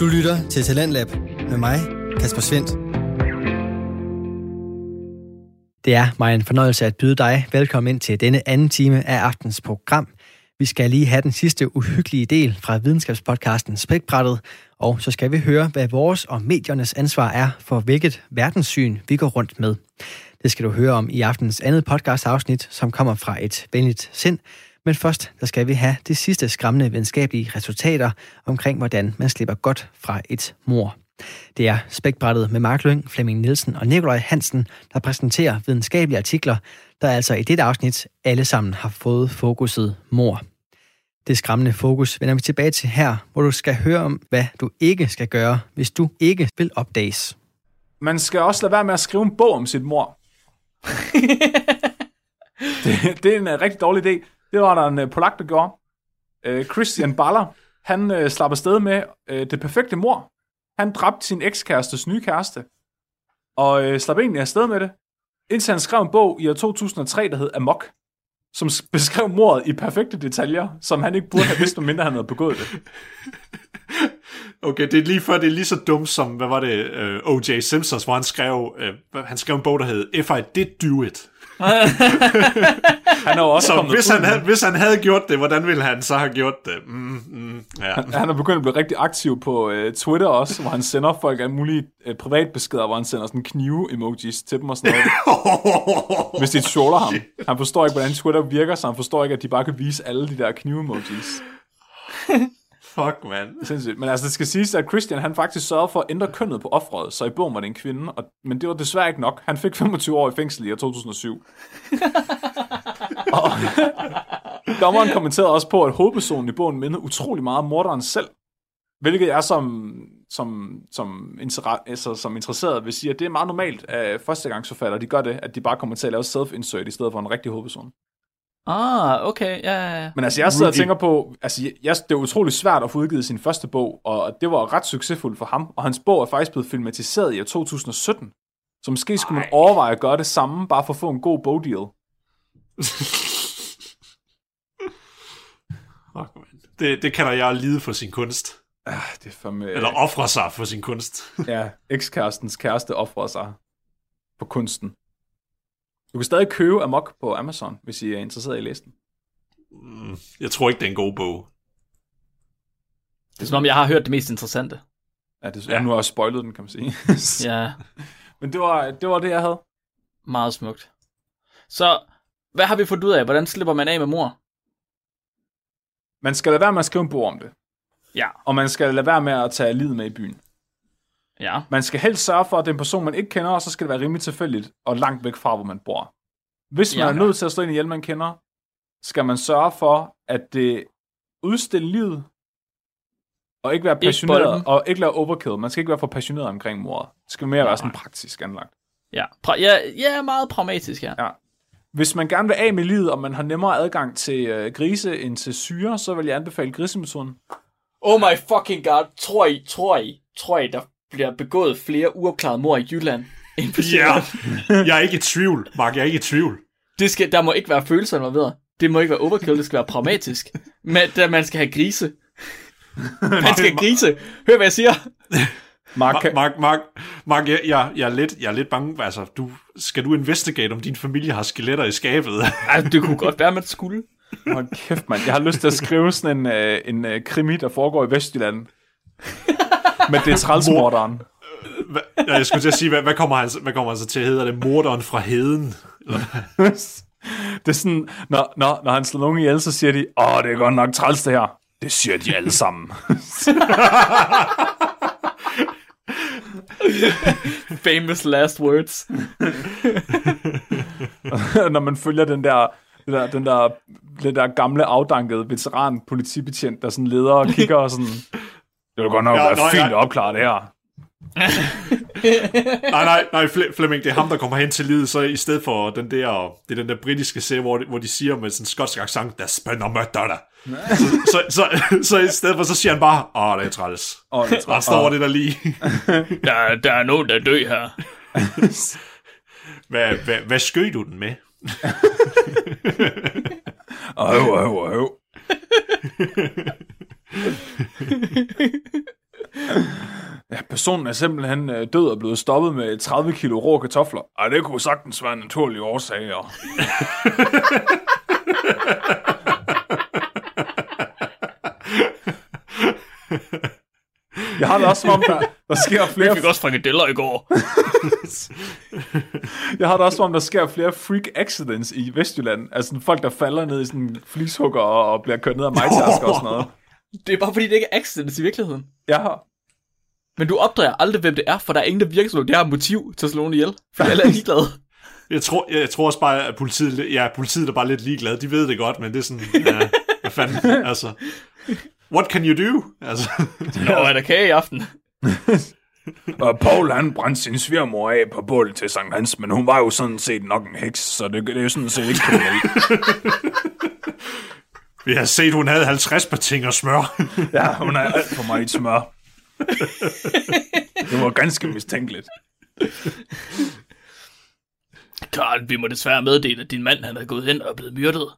Du lytter til Talentlab med mig, Kasper Svendt. Det er mig en fornøjelse at byde dig velkommen ind til denne anden time af aftens program. Vi skal lige have den sidste uhyggelige del fra videnskabspodcasten Spækbrættet, og så skal vi høre, hvad vores og mediernes ansvar er for hvilket verdenssyn vi går rundt med. Det skal du høre om i aftens andet podcast-afsnit, som kommer fra et venligt sind, men først der skal vi have de sidste skræmmende videnskabelige resultater omkring, hvordan man slipper godt fra et mor. Det er spækbrættet med Mark Lyng, Flemming Nielsen og Nikolaj Hansen, der præsenterer videnskabelige artikler, der altså i dette afsnit alle sammen har fået fokuset mor. Det skræmmende fokus vender vi tilbage til her, hvor du skal høre om, hvad du ikke skal gøre, hvis du ikke vil opdages. Man skal også lade være med at skrive en bog om sit mor. det, det er en rigtig dårlig idé. Det var der en øh, polak, der gjorde. Øh, Christian Baller, han øh, slap afsted med øh, det perfekte mor. Han dræbte sin ekskærestes nye kæreste. Og øh, slap egentlig afsted med det. Indtil han skrev en bog i år 2003, der hed Amok. Som beskrev mordet i perfekte detaljer, som han ikke burde have vidst, mindre han havde begået det. Okay, det er lige før, det er lige så dumt som, hvad var det, øh, uh, O.J. Simpsons, hvor han skrev, uh, han skrev en bog, der hed If I Did Do It. han er også så hvis han, havde, hvis han havde gjort det, hvordan ville han så have gjort det? Mm, mm, ja. han, han er begyndt at blive rigtig aktiv på uh, Twitter også, hvor han sender folk af mulige uh, privatbeskeder, hvor han sender sådan knive-emojis til dem og sådan noget. hvis de shoulder ham. Han forstår ikke, hvordan Twitter virker, så han forstår ikke, at de bare kan vise alle de der knive-emojis. Fuck, man. Sindssygt. Men altså, det skal siges, at Christian, han faktisk sørgede for at ændre kønnet på offret, så i bogen var det en kvinde, og, men det var desværre ikke nok. Han fik 25 år i fængsel i 2007. og dommeren kommenterede også på, at hovedpersonen i bogen mindede utrolig meget om morderen selv, hvilket jeg som, som, som, altså, som interesseret vil sige, at det er meget normalt, at førstegangsforfattere de gør det, at de bare kommer til at lave self-insert i stedet for en rigtig hovedperson. Ah, okay, ja, ja, ja. Men altså, jeg sidder og tænker på, altså, jeg, det er utrolig svært at få udgivet sin første bog, og det var ret succesfuldt for ham, og hans bog er faktisk blevet filmatiseret i 2017. Så måske skulle Ej. man overveje at gøre det samme, bare for at få en god bogdeal. det, det kalder jeg lide for sin kunst. Ah, det er fandme... Eller ofre sig for sin kunst. ja, ekskærestens kæreste offrer sig på kunsten. Du kan stadig købe Amok på Amazon, hvis I er interesseret i at læse den. Mm, jeg tror ikke, det er en god bog. Det er som om, jeg har hørt det mest interessante. Ja, det, ja. nu har jeg spoilet den, kan man sige. ja. Men det var, det var det, jeg havde. Meget smukt. Så, hvad har vi fået ud af? Hvordan slipper man af med mor? Man skal lade være med at skrive en bog om det. Ja. Og man skal lade være med at tage livet med i byen. Ja. Man skal helst sørge for, at det er en person, man ikke kender, og så skal det være rimelig tilfældigt og langt væk fra, hvor man bor. Hvis man ja, er nødt til at stå ind i hjælp, man kender, skal man sørge for, at det udstille livet, og ikke være passioneret, ikke og ikke lave overkill. Man skal ikke være for passioneret omkring mordet. Det skal mere ja. være sådan praktisk anlagt. Ja, pra- ja, ja, meget pragmatisk, ja. ja. Hvis man gerne vil af med livet, og man har nemmere adgang til øh, grise end til syre, så vil jeg anbefale grisemetoden. Oh my fucking god, tror I, tror I, tror I, der bliver begået flere uopklarede mor i Jylland end på Ja, jeg er ikke i tvivl, Mark, jeg er ikke i tvivl. Det skal, der må ikke være følelser involveret. Det må ikke være overkill, det skal være pragmatisk. Men da man skal have grise. Man skal have grise. Hør, hvad jeg siger. Mark, Mark, Mark, Mark jeg, jeg, jeg, er lidt, jeg er lidt bange. Altså, du, skal du investigate, om din familie har skeletter i skabet? altså, det kunne godt være, man skulle. Hold kæft, mand. Jeg har lyst til at skrive sådan en, uh, en uh, krimi, der foregår i Vestjylland. Men det er trælsmorderen. Ja, jeg skulle til at sige, hvad, hvad, kommer han, hvad kommer han så til at hedde? Er det morderen fra heden? det er sådan, når, når, når han slår nogen ihjel, så siger de, åh, det er godt nok træls det her. Det siger de alle sammen. Famous last words. når man følger den der, den der, den der, den der gamle afdankede veteran politibetjent, der sådan leder og kigger og sådan, det vil godt nok ja, være nøj, fint at opklare det her. nej, nej, nej, Flemming, det er ham, der kommer hen til livet, så i stedet for den der, det er den der britiske serie, hvor, hvor de siger med sådan en skotsk accent, der spænder dig. så, så, så, så, i stedet for, så siger han bare, åh, det er træls. Åh, det er træls. står det der lige. der, der er nogen, der dø her. hvad, hvad, hvad skød du den med? Øv, øv, øv. Ja, personen er simpelthen øh, død og blevet stoppet med 30 kilo rå kartofler. Ej, det kunne sagtens være naturlige årsager. Jeg har det også som om, der, der sker flere Jeg fik også frikadeller i går. Jeg har det også som om, der sker flere freak accidents i Vestjylland. Altså folk, der falder ned i sådan en flishugger og, og bliver kørt ned af majtasker og sådan noget. Det er bare fordi, det ikke er accidents i virkeligheden. Har... Men du opdager aldrig, hvem det er, for der er ingen, der virker som om det har motiv til at slå nogen ihjel. For alle er ligeglade. Jeg tror, jeg, jeg tror også bare, at politiet, ja, politiet er bare lidt ligeglade. De ved det godt, men det er sådan, ja, hvad fanden, altså. What can you do? Altså, Nå, er der kage i aften? Og Paul, han brændte sin svigermor af på bålet til Sankt Hans, men hun var jo sådan set nok en heks, så det, det er jo sådan set ikke kriminelt. Vi har set, hun havde 50 partinger smør. Ja, hun er alt for meget smør. Det var ganske mistænkeligt. Karl, vi må desværre meddele, at din mand han er gået hen og er blevet myrdet.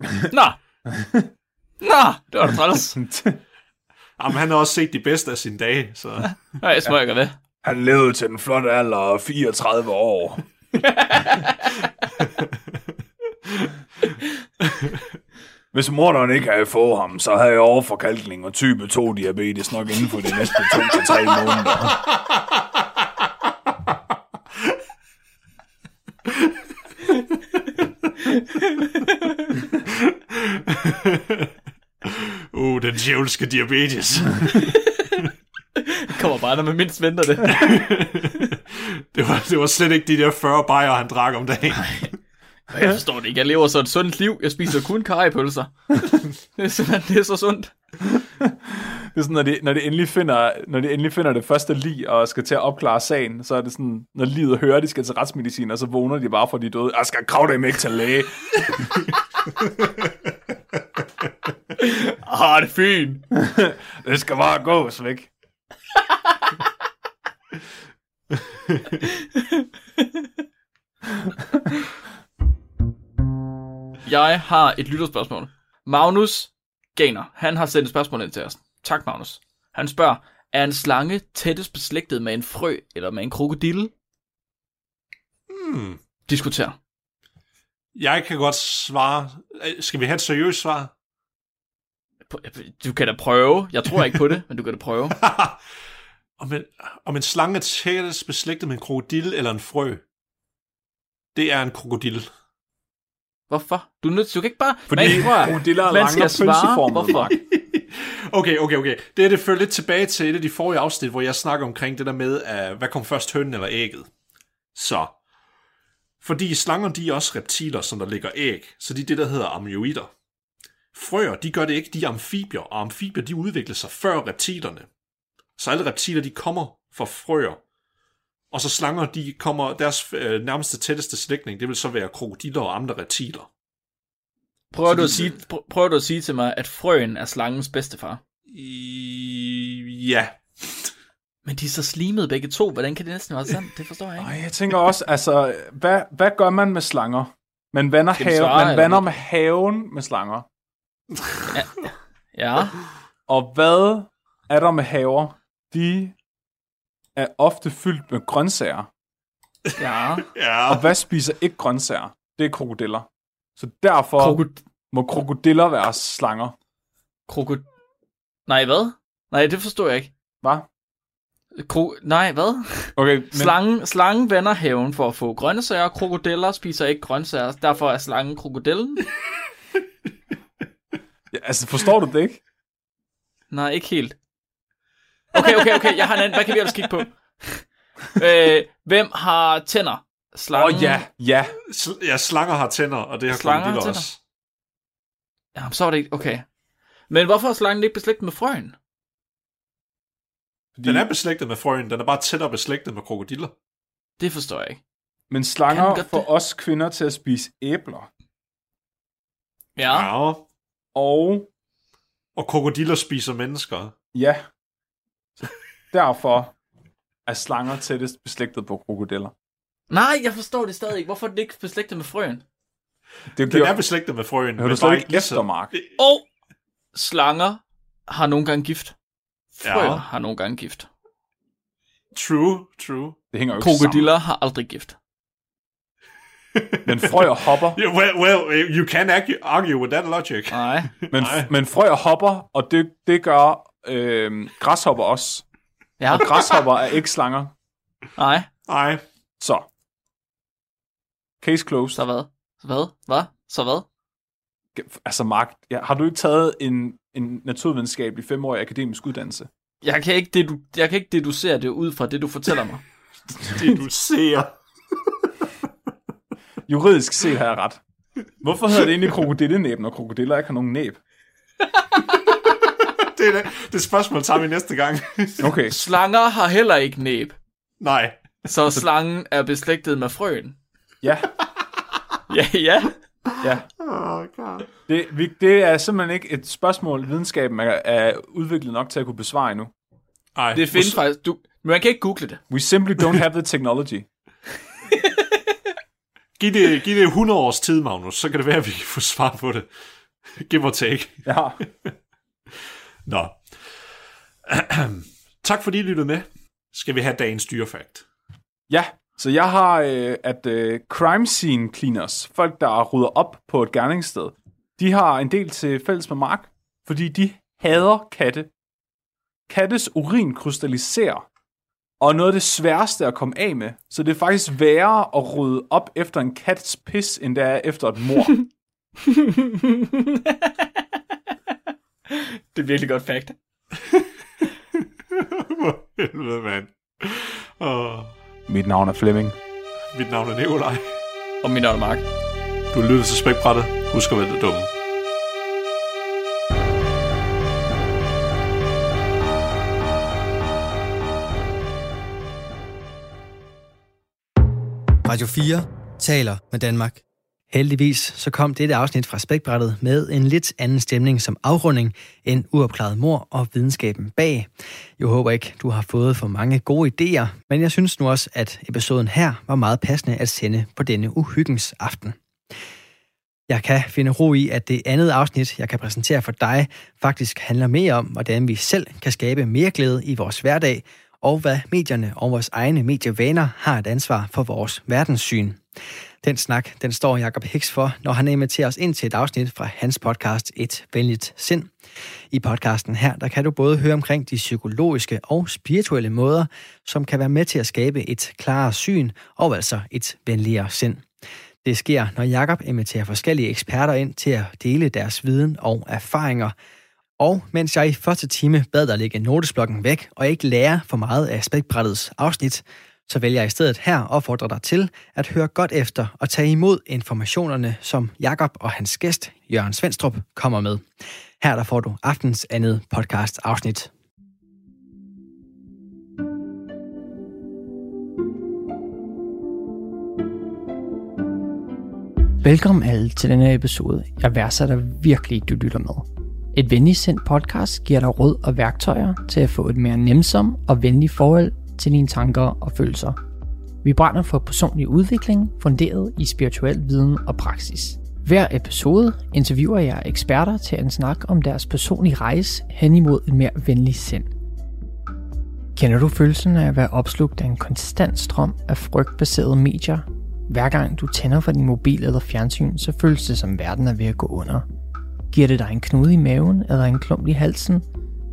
Nå. Nå, det var da træls. Jamen, han har også set de bedste af sine dage, så... Nej, jeg smøger det. Han levede til den flotte alder af 34 år. Hvis morderen ikke havde fået ham, så havde jeg overforkalkning og type 2 diabetes nok inden for de næste 2-3 måneder. Uh, den djævelske diabetes. Det kommer bare, når man mindst venter det. det, var, det var slet ikke de der 40 bajer, han drak om dagen. Jeg forstår det ikke. Jeg lever så et sundt liv. Jeg spiser kun karripølser. Det er simpelthen det er så sundt. Det er sådan, når de, når de, endelig finder, når de endelig finder det første lig og skal til at opklare sagen, så er det sådan, når livet hører, at de skal til retsmedicin, og så vågner de bare for de er døde. Jeg skal krav dem ikke til læge. Ah, det er fint. Det skal bare gås væk. Jeg har et lytterspørgsmål. Magnus Gainer, han har sendt et spørgsmål ind til os. Tak, Magnus. Han spørger, er en slange tættest beslægtet med en frø eller med en krokodille? Hmm. Diskuter. Jeg kan godt svare. Skal vi have et seriøst svar? Du kan da prøve. Jeg tror ikke på det, men du kan da prøve. om, en, om en slange er tættest beslægtet med en krokodille eller en frø? Det er en krokodille. Hvorfor? Du, er nødt, du kan ikke bare... Fordi krokodiller er lange og pølseformede? Okay, okay, okay. Det er det følger lidt tilbage til et af de forrige afsnit, hvor jeg snakker omkring det der med, uh, hvad kom først, hønnen eller ægget? Så, fordi slanger, de er også reptiler, som der ligger æg, så de er det, der hedder ammoider. Frøer, de gør det ikke, de er amfibier, og amfibier, de udvikler sig før reptilerne. Så alle reptiler, de kommer fra frøer. Og så slanger, de kommer, deres øh, nærmeste tætteste slægtning, det vil så være krokodiller og andre reptiler. Prøver Så du, at de- sige, pr- prøver du at sige til mig, at frøen er slangens bedstefar? I... Ja. Men de er så slimede begge to. Hvordan kan det næsten være sandt? Det forstår jeg ikke. Ej, jeg tænker også, altså, hvad, hvad gør man med slanger? Man vander, have, svare, man vander med haven med slanger. Ja. Og hvad er der med haver? De er ofte fyldt med grøntsager. Ja. Ja. Og hvad spiser ikke grøntsager? Det er krokodiller. Så derfor Krokod... må krokodiller være slanger. Krokod... Nej, hvad? Nej, det forstår jeg ikke. Hvad? Kro... Nej, hvad? Okay, men, Slangen, slangen vender haven for at få grøntsager. Krokodiller spiser ikke grøntsager. Derfor er slangen krokodillen. ja, altså, forstår du det ikke? Nej, ikke helt. Okay, okay, okay. Jeg har en anden. Hvad kan vi ellers kigge på? øh, hvem har tænder? Åh, Slangen? oh, ja, ja. Sl- ja, slanger har tænder, og det har Slanger har tænder. også. Ja, så var det ikke... Okay. Men hvorfor er slangen ikke beslægtet med frøen? Fordi, Den er beslægtet med frøen, den er bare tættere beslægtet med krokodiller. Det forstår jeg ikke. men slanger får det? os kvinder til at spise æbler. Ja. Ja. Og Og krokodiller spiser mennesker. ja, derfor er slanger tættest beslægtet på krokodiller. Nej, jeg forstår det stadig ikke. Hvorfor er det ikke beslægtet med frøen? Det Den giver, er beslægtet med frøen. Hører du slet bare ikke efter, Mark? Og slanger har nogle gange gift. Frøer Ja. har nogle gange gift. True, true. Det hænger jo ikke sammen. Krokodiller har aldrig gift. Men frøer hopper. Yeah, well, well, you can argue, argue with that logic. Nej. Men, Nej. men frøer hopper, og det, det gør øh, græshopper også. Ja. Og græshopper er ikke slanger. Nej. Nej. Så. Case closed. Så hvad? Så hvad? Hvad? Så hvad? Altså, Mark, ja, har du ikke taget en, en naturvidenskabelig femårig akademisk uddannelse? Jeg kan ikke, dedu- jeg kan ikke deducere det ud fra det, du fortæller mig. Det du ser. Juridisk set har jeg ret. Hvorfor hedder det egentlig krokodillenæb, når krokodiller ikke har nogen næb? Det er det, det spørgsmål tager vi næste gang. Okay, Slanger har heller ikke næb. Nej. Så slangen er beslægtet med frøen. ja, Ja, ja. ja. Oh, God. Det, vi, det er simpelthen ikke et spørgsmål, videnskaben er, er udviklet nok til at kunne besvare endnu. Ej, Det findes faktisk. Du, man kan ikke google det. We simply don't have the technology. Giv det, giv det 100 års tid, Magnus, så kan det være, at vi kan få svar på det. Give or take. Ja. Nå. tak fordi I lyttede med. Skal vi have dagens dyrefakt? Ja, så jeg har, øh, at øh, crime scene cleaners, folk der rydder op på et gerningssted, de har en del til fælles med Mark, fordi de hader katte. Kattes urin krystalliserer, og er noget af det sværeste at komme af med. Så det er faktisk værre at rydde op efter en kats pis, end det er efter et mor. Det er virkelig godt fakt. Helvede, mand. Oh, Mit navn er Flemming. mit navn er Nikolaj. Og min navn er Mark. Du lytter til Spækbrættet. Husk at være dumme. Radio 4 taler med Danmark. Heldigvis så kom dette afsnit fra Spækbrættet med en lidt anden stemning som afrunding end uopklaret mor og videnskaben bag. Jeg håber ikke, du har fået for mange gode idéer, men jeg synes nu også, at episoden her var meget passende at sende på denne uhyggens aften. Jeg kan finde ro i, at det andet afsnit, jeg kan præsentere for dig, faktisk handler mere om, hvordan vi selv kan skabe mere glæde i vores hverdag, og hvad medierne og vores egne medievaner har et ansvar for vores verdenssyn. Den snak, den står Jakob Hicks for, når han inviterer os ind til et afsnit fra hans podcast Et Venligt Sind. I podcasten her, der kan du både høre omkring de psykologiske og spirituelle måder, som kan være med til at skabe et klarere syn og altså et venligere sind. Det sker, når Jakob inviterer forskellige eksperter ind til at dele deres viden og erfaringer. Og mens jeg i første time bad dig lægge notesblokken væk og ikke lære for meget af spækbrættets afsnit, så vælger jeg i stedet her at opfordre dig til at høre godt efter og tage imod informationerne, som Jakob og hans gæst, Jørgen Svendstrup, kommer med. Her der får du aftens andet podcast afsnit. Velkommen alle til denne episode. Jeg værdsætter virkelig, du lytter med. Et venligsindt podcast giver dig råd og værktøjer til at få et mere nemsom og venligt forhold til dine tanker og følelser. Vi brænder for personlig udvikling, funderet i spirituel viden og praksis. Hver episode interviewer jeg eksperter til en snak om deres personlige rejse hen imod et mere venligt sind. Kender du følelsen af at være opslugt af en konstant strøm af frygtbaserede medier? Hver gang du tænder for din mobil eller fjernsyn, så føles det som verden er ved at gå under. Giver det dig en knude i maven eller en klump i halsen?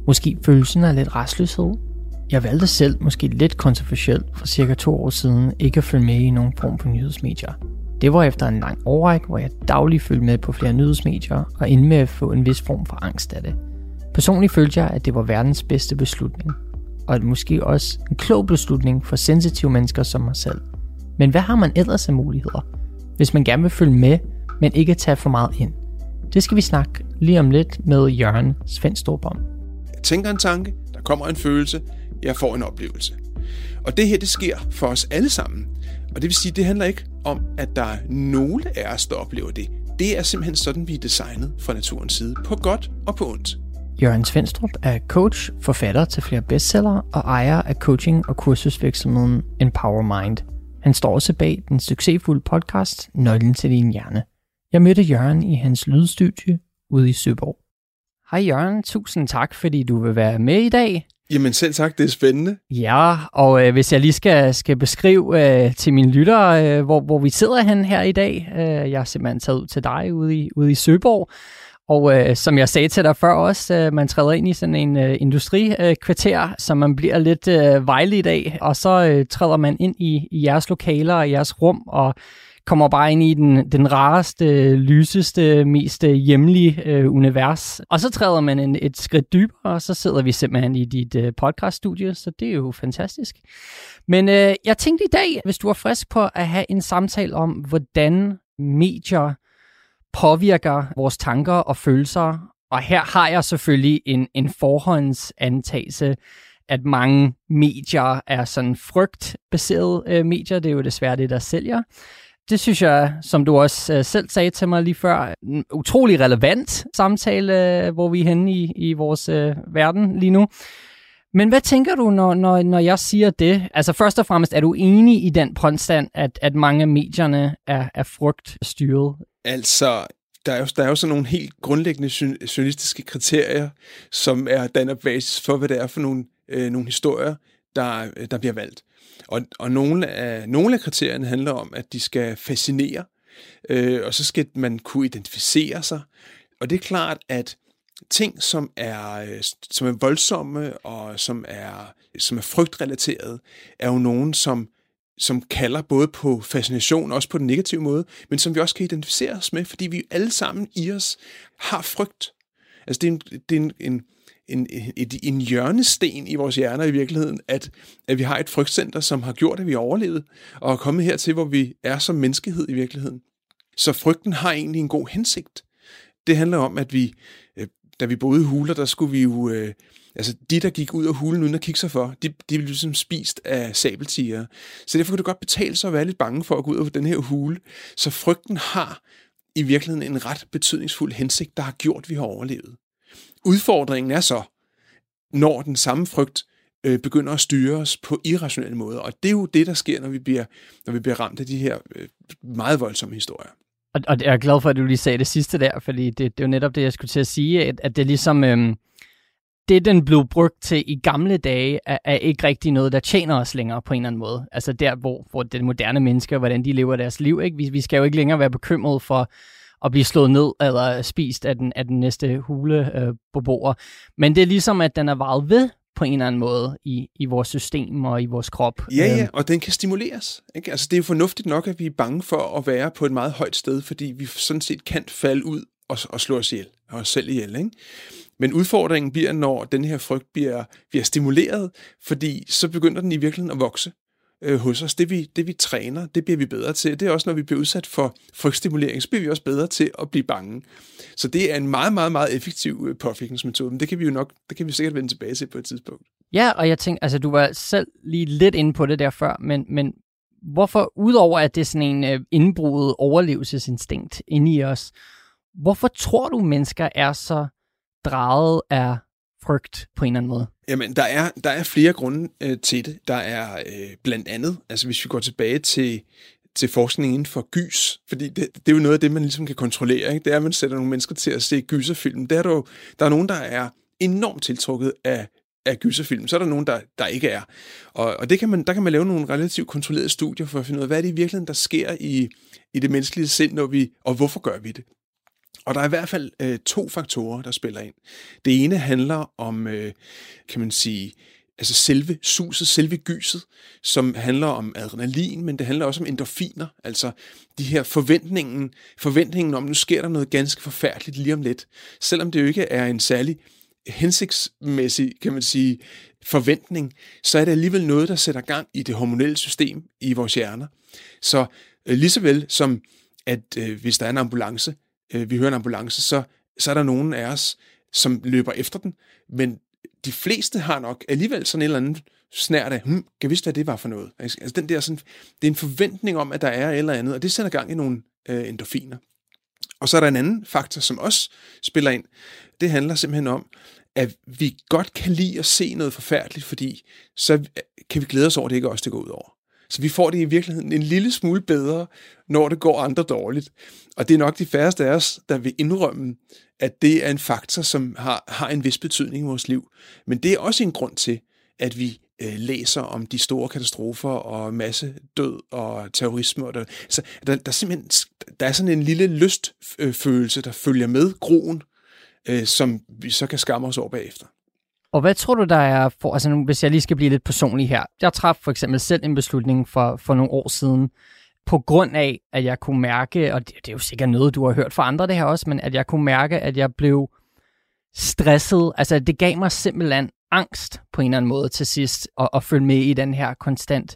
Måske følelsen af lidt restløshed? Jeg valgte selv, måske lidt kontroversielt, for cirka to år siden ikke at følge med i nogen form for nyhedsmedier. Det var efter en lang årrække, hvor jeg dagligt følte med på flere nyhedsmedier og endte med at få en vis form for angst af det. Personligt følte jeg, at det var verdens bedste beslutning, og at måske også en klog beslutning for sensitive mennesker som mig selv. Men hvad har man ellers af muligheder, hvis man gerne vil følge med, men ikke tage for meget ind? Det skal vi snakke lige om lidt med Jørgen Svendstrup om. Jeg tænker en tanke, der kommer en følelse, jeg får en oplevelse. Og det her, det sker for os alle sammen. Og det vil sige, det handler ikke om, at der er nogle af os, der oplever det. Det er simpelthen sådan, vi er designet fra naturens side, på godt og på ondt. Jørgen Svendstrup er coach, forfatter til flere bestseller og ejer af coaching- og kursusvirksomheden Empower Mind. Han står også bag den succesfulde podcast Nøglen til din hjerne. Jeg mødte Jørgen i hans lydstudie ude i Søborg. Hej Jørgen, tusind tak, fordi du vil være med i dag. Jamen selv tak, det er spændende. Ja, og øh, hvis jeg lige skal, skal beskrive øh, til mine lyttere, øh, hvor, hvor vi sidder hen her i dag. Øh, jeg er simpelthen taget ud til dig ude i, ude i Søborg. Og øh, som jeg sagde til dig før også, øh, man træder ind i sådan en øh, industrikvarter, øh, så man bliver lidt øh, i dag, og så øh, træder man ind i, i jeres lokaler og jeres rum, og kommer bare ind i den, den rareste, lyseste, mest øh, hjemlige øh, univers. Og så træder man en, et skridt dybere, og så sidder vi simpelthen i dit øh, podcaststudie, så det er jo fantastisk. Men øh, jeg tænkte i dag, hvis du er frisk på at have en samtale om, hvordan medier påvirker vores tanker og følelser. Og her har jeg selvfølgelig en, en forhåndsantagelse, at mange medier er sådan frygtbaserede øh, medier. Det er jo desværre det, der sælger. Det synes jeg, som du også øh, selv sagde til mig lige før, en utrolig relevant samtale, øh, hvor vi er henne i, i vores øh, verden lige nu. Men hvad tænker du, når, når, når jeg siger det? Altså først og fremmest, er du enig i den påstand, at, at mange af medierne er, er frygtstyret? Altså, der er, jo, der er jo sådan nogle helt grundlæggende journalistiske kriterier, som er danner basis for, hvad det er for nogle, øh, nogle historier, der, der bliver valgt. Og, og nogle, af, nogle af kriterierne handler om, at de skal fascinere, øh, og så skal man kunne identificere sig. Og det er klart, at ting, som er, øh, som er voldsomme og som er, som er frygtrelateret, er jo nogen, som som kalder både på fascination, også på den negative måde, men som vi også kan identificere os med, fordi vi alle sammen i os har frygt. Altså det er en, det er en, en, en, et, en hjørnesten i vores hjerner i virkeligheden, at, at vi har et frygtcenter, som har gjort, at vi har overlevet, og er kommet hertil, hvor vi er som menneskehed i virkeligheden. Så frygten har egentlig en god hensigt. Det handler om, at vi, øh, da vi boede i huler, der skulle vi jo øh, Altså, de, der gik ud af hulen uden at kigge sig for, de, de blev ligesom spist af sabeltiger. Så derfor kan det godt betale sig at være lidt bange for at gå ud af den her hule. Så frygten har i virkeligheden en ret betydningsfuld hensigt, der har gjort, at vi har overlevet. Udfordringen er så, når den samme frygt øh, begynder at styre os på irrationelle måder. Og det er jo det, der sker, når vi bliver, når vi bliver ramt af de her øh, meget voldsomme historier. Og, og jeg er glad for, at du lige sagde det sidste der, fordi det, det er jo netop det, jeg skulle til at sige, at, at det er ligesom... Øh, det, den blev brugt til i gamle dage, er, er ikke rigtig noget, der tjener os længere på en eller anden måde. Altså der, hvor, hvor det moderne mennesker, hvordan de lever deres liv. Ikke? Vi, vi skal jo ikke længere være bekymret for at blive slået ned eller spist af den, af den næste hulebeboer. Øh, Men det er ligesom, at den er varet ved på en eller anden måde i, i vores system og i vores krop. Ja, ja, øhm. og den kan stimuleres. Ikke? Altså, det er jo fornuftigt nok, at vi er bange for at være på et meget højt sted, fordi vi sådan set kan falde ud og, og slå os ihjel, og os selv ihjel. Ikke? Men udfordringen bliver, når den her frygt bliver, bliver stimuleret, fordi så begynder den i virkeligheden at vokse øh, hos os. Det vi, det vi træner, det bliver vi bedre til. Det er også, når vi bliver udsat for frygtstimulering, så bliver vi også bedre til at blive bange. Så det er en meget, meget, meget effektiv øh, påvirkningsmetode, men det kan vi jo nok, det kan vi sikkert vende tilbage til på et tidspunkt. Ja, og jeg tænkte, altså du var selv lige lidt inde på det der før, men, men hvorfor, udover at det er sådan en øh, indbrudet overlevelsesinstinkt inde i os, hvorfor tror du, mennesker er så draget af frygt på en eller anden måde? Jamen, der er, der er flere grunde øh, til det. Der er øh, blandt andet, altså hvis vi går tilbage til, til forskningen inden for gys, fordi det, det er jo noget af det, man ligesom kan kontrollere, ikke? det er, at man sætter nogle mennesker til at se gyserfilm. Der er, der, jo, der er nogen, der er enormt tiltrukket af, af gyserfilm, så er der nogen, der, der ikke er. Og, og det kan man, der kan man lave nogle relativt kontrollerede studier for at finde ud af, hvad er det i virkeligheden, der sker i, i det menneskelige sind, når vi, og hvorfor gør vi det? Og der er i hvert fald øh, to faktorer, der spiller ind. Det ene handler om, øh, kan man sige, altså selve suset, selve gyset, som handler om adrenalin, men det handler også om endorfiner, altså de her forventningen, forventningen om, nu sker der noget ganske forfærdeligt lige om lidt. Selvom det jo ikke er en særlig hensigtsmæssig, kan man sige, forventning, så er det alligevel noget, der sætter gang i det hormonelle system i vores hjerner. Så øh, lige så vel som, at øh, hvis der er en ambulance, øh, vi hører en ambulance, så, så er der nogen af os, som løber efter den, men de fleste har nok alligevel sådan en eller anden snært af, hmm, kan vidste, hvad det var for noget. Altså, altså den der sådan, det er en forventning om, at der er et eller andet, og det sætter gang i nogle øh, endorfiner. Og så er der en anden faktor, som også spiller ind. Det handler simpelthen om, at vi godt kan lide at se noget forfærdeligt, fordi så øh, kan vi glæde os over, at det ikke er os, det går ud over. Så vi får det i virkeligheden en lille smule bedre, når det går andre dårligt. Og det er nok de færreste af os, der vil indrømme, at det er en faktor, som har, har en vis betydning i vores liv. Men det er også en grund til, at vi øh, læser om de store katastrofer og masse død og terrorisme. Og der, så der, der, er simpelthen, der er sådan en lille lystfølelse, der følger med groen, øh, som vi så kan skamme os over bagefter. Og hvad tror du, der er for, altså nu, hvis jeg lige skal blive lidt personlig her. Jeg traf for eksempel selv en beslutning for, for nogle år siden, på grund af, at jeg kunne mærke, og det, det er jo sikkert noget, du har hørt fra andre det her også, men at jeg kunne mærke, at jeg blev stresset. Altså, det gav mig simpelthen angst på en eller anden måde til sidst, at, at følge med i den her konstant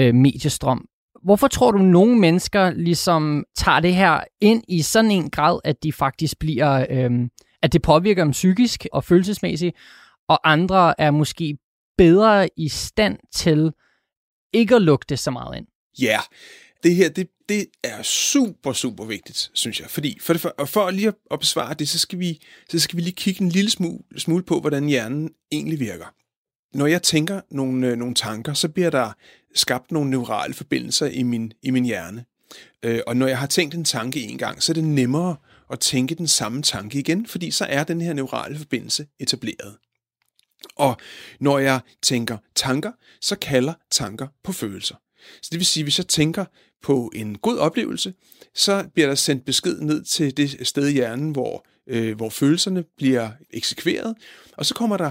øh, mediestrøm. Hvorfor tror du, nogle mennesker ligesom tager det her ind i sådan en grad, at de faktisk bliver, øh, at det påvirker dem psykisk og følelsesmæssigt, og andre er måske bedre i stand til ikke at lukke det så meget ind? Ja, yeah. det her, det, det er super, super vigtigt, synes jeg. Fordi for, det, for, for lige at besvare det, så skal, vi, så skal vi lige kigge en lille smule, smule på, hvordan hjernen egentlig virker. Når jeg tænker nogle, øh, nogle tanker, så bliver der skabt nogle neurale forbindelser i min, i min hjerne. Øh, og når jeg har tænkt en tanke en gang, så er det nemmere at tænke den samme tanke igen, fordi så er den her neurale forbindelse etableret. Og når jeg tænker tanker, så kalder tanker på følelser. Så det vil sige, hvis jeg tænker på en god oplevelse, så bliver der sendt besked ned til det sted i hjernen, hvor, øh, hvor følelserne bliver eksekveret, og så kommer der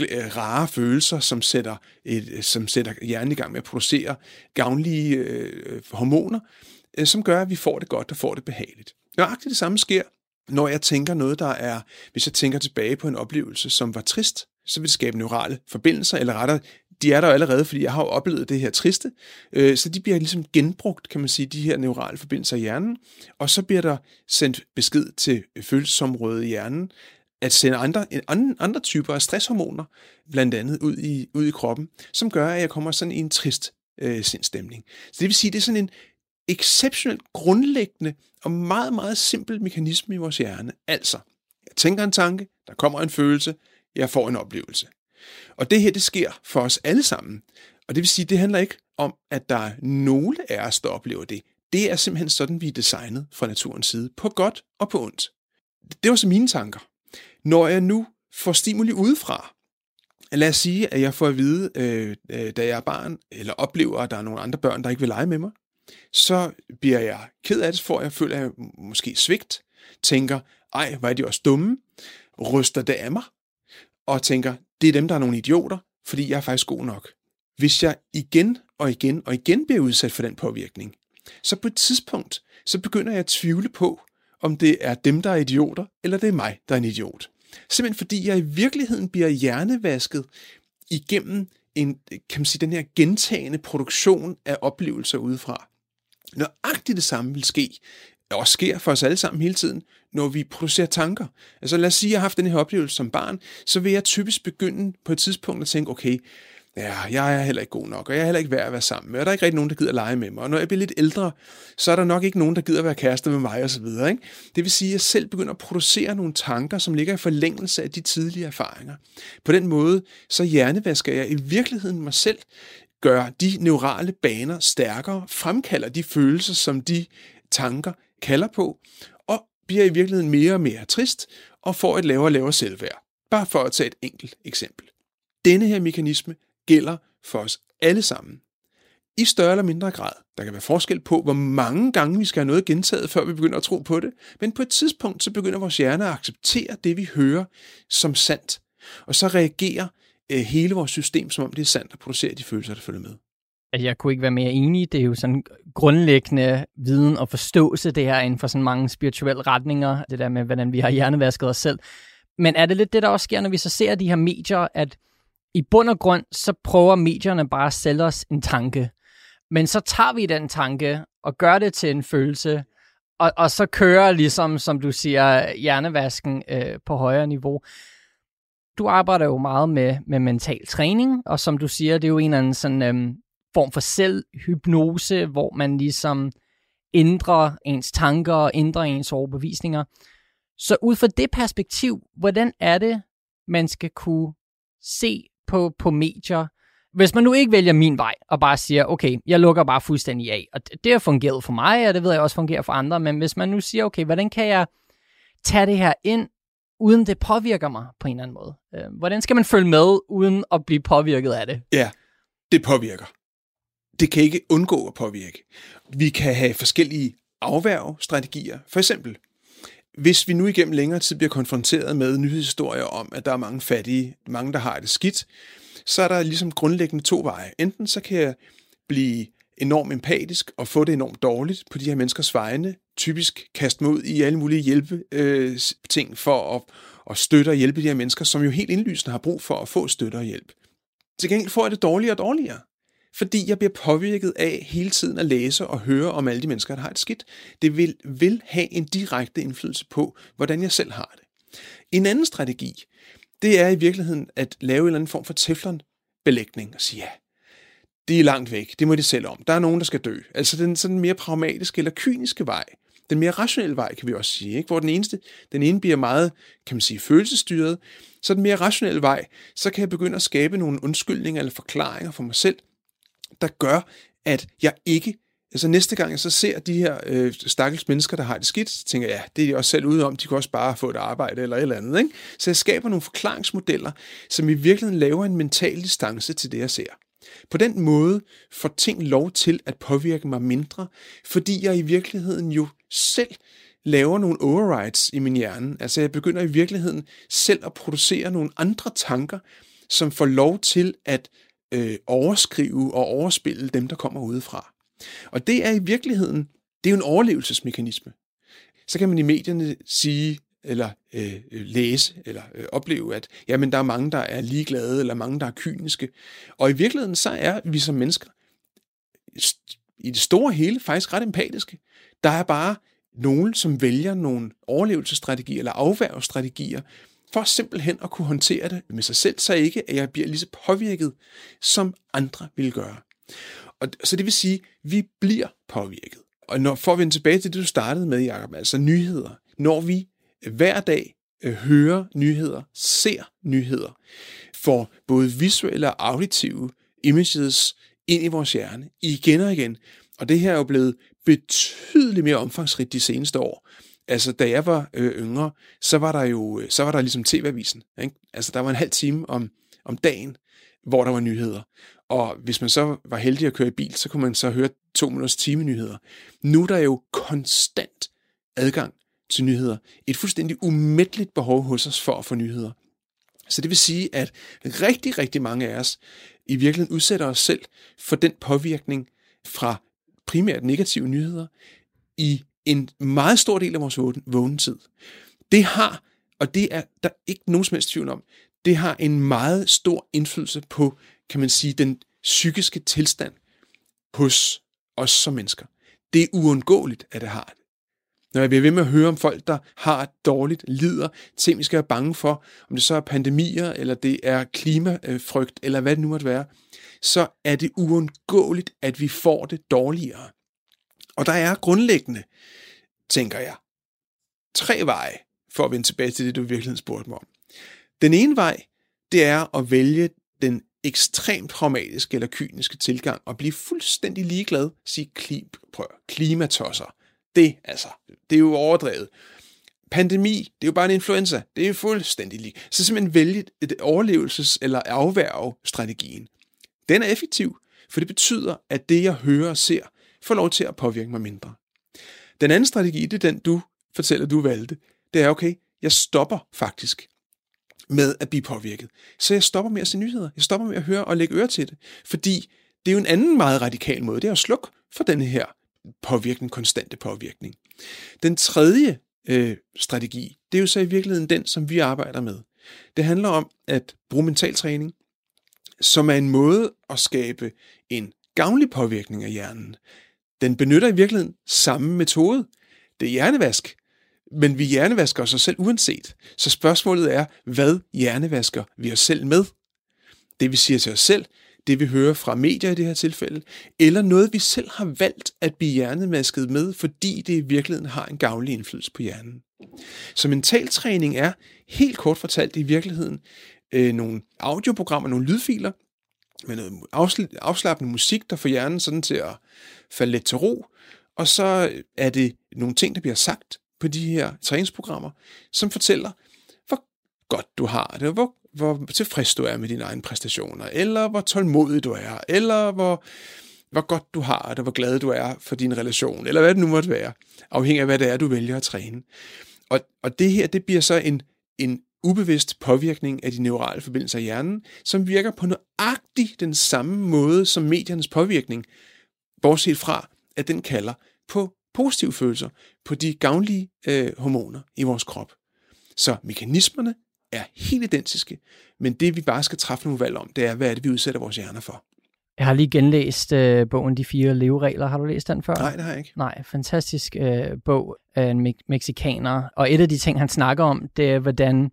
øh, rare følelser, som sætter, et, som sætter hjernen i gang med at producere gavnlige øh, hormoner, øh, som gør, at vi får det godt og får det behageligt. Nøjagtigt det samme sker, når jeg tænker noget, der er, hvis jeg tænker tilbage på en oplevelse, som var trist, så vil det skabe neurale forbindelser, eller rettere, de er der jo allerede, fordi jeg har jo oplevet det her triste, øh, så de bliver ligesom genbrugt, kan man sige, de her neurale forbindelser i hjernen, og så bliver der sendt besked til følelsesområdet i hjernen, at sende andre, andre, andre typer af stresshormoner, blandt andet ud i, ud i kroppen, som gør, at jeg kommer sådan i en trist øh, sindstemning. Så det vil sige, det er sådan en exceptionelt grundlæggende og meget, meget simpel mekanisme i vores hjerne. Altså, jeg tænker en tanke, der kommer en følelse, jeg får en oplevelse. Og det her, det sker for os alle sammen. Og det vil sige, det handler ikke om, at der er nogle af os, der oplever det. Det er simpelthen sådan, vi er designet fra naturens side, på godt og på ondt. Det var så mine tanker. Når jeg nu får stimuli udefra, lad os sige, at jeg får at vide, øh, øh, da jeg er barn, eller oplever, at der er nogle andre børn, der ikke vil lege med mig, så bliver jeg ked af det, for jeg føler, at jeg måske svigt, tænker, ej, hvor er de også dumme, ryster det af mig, og tænker, det er dem, der er nogle idioter, fordi jeg er faktisk god nok. Hvis jeg igen og igen og igen bliver udsat for den påvirkning, så på et tidspunkt, så begynder jeg at tvivle på, om det er dem, der er idioter, eller det er mig, der er en idiot. Simpelthen fordi jeg i virkeligheden bliver hjernevasket igennem en, kan man sige, den her gentagende produktion af oplevelser udefra. Nøjagtigt det samme vil ske, og sker for os alle sammen hele tiden, når vi producerer tanker. Altså lad os sige, at jeg har haft den her oplevelse som barn, så vil jeg typisk begynde på et tidspunkt at tænke, okay, ja, jeg er heller ikke god nok, og jeg er heller ikke værd at være sammen med, og der er ikke rigtig nogen, der gider at lege med mig. Og når jeg bliver lidt ældre, så er der nok ikke nogen, der gider at være kærester med mig osv. Ikke? Det vil sige, at jeg selv begynder at producere nogle tanker, som ligger i forlængelse af de tidlige erfaringer. På den måde, så hjernevasker jeg i virkeligheden mig selv, gør de neurale baner stærkere, fremkalder de følelser, som de tanker kalder på, og bliver i virkeligheden mere og mere trist og får et lavere og lavere selvværd. Bare for at tage et enkelt eksempel. Denne her mekanisme gælder for os alle sammen. I større eller mindre grad. Der kan være forskel på, hvor mange gange vi skal have noget gentaget, før vi begynder at tro på det. Men på et tidspunkt, så begynder vores hjerne at acceptere det, vi hører, som sandt. Og så reagerer øh, hele vores system, som om det er sandt, og producerer de følelser, der følger med at jeg kunne ikke være mere enig. Det er jo sådan grundlæggende viden og forståelse, det her inden for sådan mange spirituelle retninger, det der med, hvordan vi har hjernevasket os selv. Men er det lidt det, der også sker, når vi så ser de her medier, at i bund og grund, så prøver medierne bare at sælge os en tanke. Men så tager vi den tanke og gør det til en følelse, og, og så kører ligesom, som du siger, hjernevasken øh, på højere niveau. Du arbejder jo meget med, med mental træning, og som du siger, det er jo en eller anden sådan, øhm, form for selvhypnose, hvor man ligesom ændrer ens tanker og ændrer ens overbevisninger. Så ud fra det perspektiv, hvordan er det, man skal kunne se på, på medier? hvis man nu ikke vælger min vej, og bare siger, okay, jeg lukker bare fuldstændig af, og det har fungeret for mig, og det ved jeg også fungerer for andre, men hvis man nu siger, okay, hvordan kan jeg tage det her ind, uden det påvirker mig på en eller anden måde? Øh, hvordan skal man følge med, uden at blive påvirket af det? Ja, det påvirker. Det kan ikke undgå at påvirke. Vi kan have forskellige afværgestrategier. For eksempel, hvis vi nu igennem længere tid bliver konfronteret med nyhedshistorier om, at der er mange fattige, mange der har det skidt, så er der ligesom grundlæggende to veje. Enten så kan jeg blive enormt empatisk og få det enormt dårligt på de her menneskers vegne, typisk kaste mod i alle mulige hjælpe øh, ting for at, at støtte og hjælpe de her mennesker, som jo helt indlysende har brug for at få støtte og hjælp. Til gengæld får jeg det dårligere og dårligere, fordi jeg bliver påvirket af hele tiden at læse og høre om alle de mennesker, der har et skidt. Det vil, vil have en direkte indflydelse på, hvordan jeg selv har det. En anden strategi, det er i virkeligheden at lave en eller anden form for teflonbelægning og sige, ja, de er langt væk, det må de selv om. Der er nogen, der skal dø. Altså den sådan mere pragmatiske eller kyniske vej. Den mere rationelle vej, kan vi også sige, ikke? hvor den, eneste, den ene bliver meget, kan man sige, følelsesstyret. Så den mere rationelle vej, så kan jeg begynde at skabe nogle undskyldninger eller forklaringer for mig selv, der gør, at jeg ikke Altså næste gang jeg så ser de her øh, stakkels mennesker, der har det skidt, så tænker jeg, ja, det er de også selv ude om, de kan også bare få et arbejde eller et eller andet. Ikke? Så jeg skaber nogle forklaringsmodeller, som i virkeligheden laver en mental distance til det, jeg ser. På den måde får ting lov til at påvirke mig mindre, fordi jeg i virkeligheden jo selv laver nogle overrides i min hjerne. Altså jeg begynder i virkeligheden selv at producere nogle andre tanker, som får lov til at øh, overskrive og overspille dem, der kommer udefra. Og det er i virkeligheden, det er jo en overlevelsesmekanisme. Så kan man i medierne sige, eller øh, øh læse, eller øh, opleve, at jamen, der er mange, der er ligeglade, eller mange, der er kyniske. Og i virkeligheden, så er vi som mennesker i det store hele faktisk ret empatiske. Der er bare nogen, som vælger nogle overlevelsesstrategier eller afværgestrategier, for simpelthen at kunne håndtere det med sig selv, så ikke, at jeg bliver lige så påvirket, som andre vil gøre. Og, så det vil sige, at vi bliver påvirket. Og når, for at vende tilbage til det, du startede med, Jacob, altså nyheder. Når vi øh, hver dag øh, hører nyheder, ser nyheder, får både visuelle og auditive images ind i vores hjerne igen og igen. Og det her er jo blevet betydeligt mere omfangsrigt de seneste år. Altså, da jeg var øh, yngre, så var der jo øh, så var der ligesom TV-avisen. Ikke? Altså, der var en halv time om, om dagen, hvor der var nyheder. Og hvis man så var heldig at køre i bil, så kunne man så høre to minutters time nyheder. Nu er der jo konstant adgang til nyheder. Et fuldstændig umætteligt behov hos os for at få nyheder. Så det vil sige, at rigtig, rigtig mange af os i virkeligheden udsætter os selv for den påvirkning fra primært negative nyheder i en meget stor del af vores vågnetid. Det har, og det er der ikke nogen som helst tvivl om, det har en meget stor indflydelse på, kan man sige, den psykiske tilstand hos os som mennesker. Det er uundgåeligt, at det har det. Når jeg bliver ved med at høre om folk, der har dårligt, lider, ting vi skal være bange for, om det så er pandemier, eller det er klimafrygt, eller hvad det nu måtte være, så er det uundgåeligt, at vi får det dårligere. Og der er grundlæggende, tænker jeg, tre veje for at vende tilbage til det, du i virkeligheden spurgte mig om. Den ene vej, det er at vælge den ekstremt traumatiske eller kyniske tilgang og blive fuldstændig ligeglad, sige klim, prøv, klimatosser. Det, altså, det er jo overdrevet. Pandemi, det er jo bare en influenza. Det er jo fuldstændig lige. Så simpelthen vælge et overlevelses- eller afværge strategien. Den er effektiv, for det betyder, at det, jeg hører og ser, får lov til at påvirke mig mindre. Den anden strategi, det er den, du fortæller, du valgte. Det er, okay, jeg stopper faktisk med at blive påvirket. Så jeg stopper med at se nyheder. Jeg stopper med at høre og lægge øre til det. Fordi det er jo en anden meget radikal måde. Det er at slukke for den her påvirkning, konstante påvirkning. Den tredje øh, strategi, det er jo så i virkeligheden den, som vi arbejder med. Det handler om at bruge mental træning, som er en måde at skabe en gavnlig påvirkning af hjernen. Den benytter i virkeligheden samme metode. Det er hjernevask, men vi hjernevasker os selv uanset. Så spørgsmålet er, hvad hjernevasker vi os selv med? Det vi siger til os selv, det vi hører fra medier i det her tilfælde, eller noget vi selv har valgt at blive hjernemasket med, fordi det i virkeligheden har en gavnlig indflydelse på hjernen. Så mentaltræning er helt kort fortalt i virkeligheden øh, nogle audioprogrammer, nogle lydfiler, med noget afslappende musik, der får hjernen sådan til at falde lidt til ro, og så er det nogle ting, der bliver sagt på de her træningsprogrammer, som fortæller, hvor godt du har det, hvor, hvor tilfreds du er med dine egne præstationer, eller hvor tålmodig du er, eller hvor, hvor godt du har det, hvor glad du er for din relation, eller hvad det nu måtte være, afhængig af, hvad det er, du vælger at træne. Og, og det her, det bliver så en, en ubevidst påvirkning af de neurale forbindelser i hjernen, som virker på nøjagtig den samme måde som mediernes påvirkning, bortset fra, at den kalder på positive følelser, på de gavnlige øh, hormoner i vores krop. Så mekanismerne er helt identiske, men det vi bare skal træffe nogle valg om, det er, hvad er det, vi udsætter vores hjerner for. Jeg har lige genlæst øh, bogen De Fire Leveregler. Har du læst den før? Nej, det har jeg ikke. Nej, fantastisk øh, bog af en me- meksikaner. Og et af de ting, han snakker om, det er, hvordan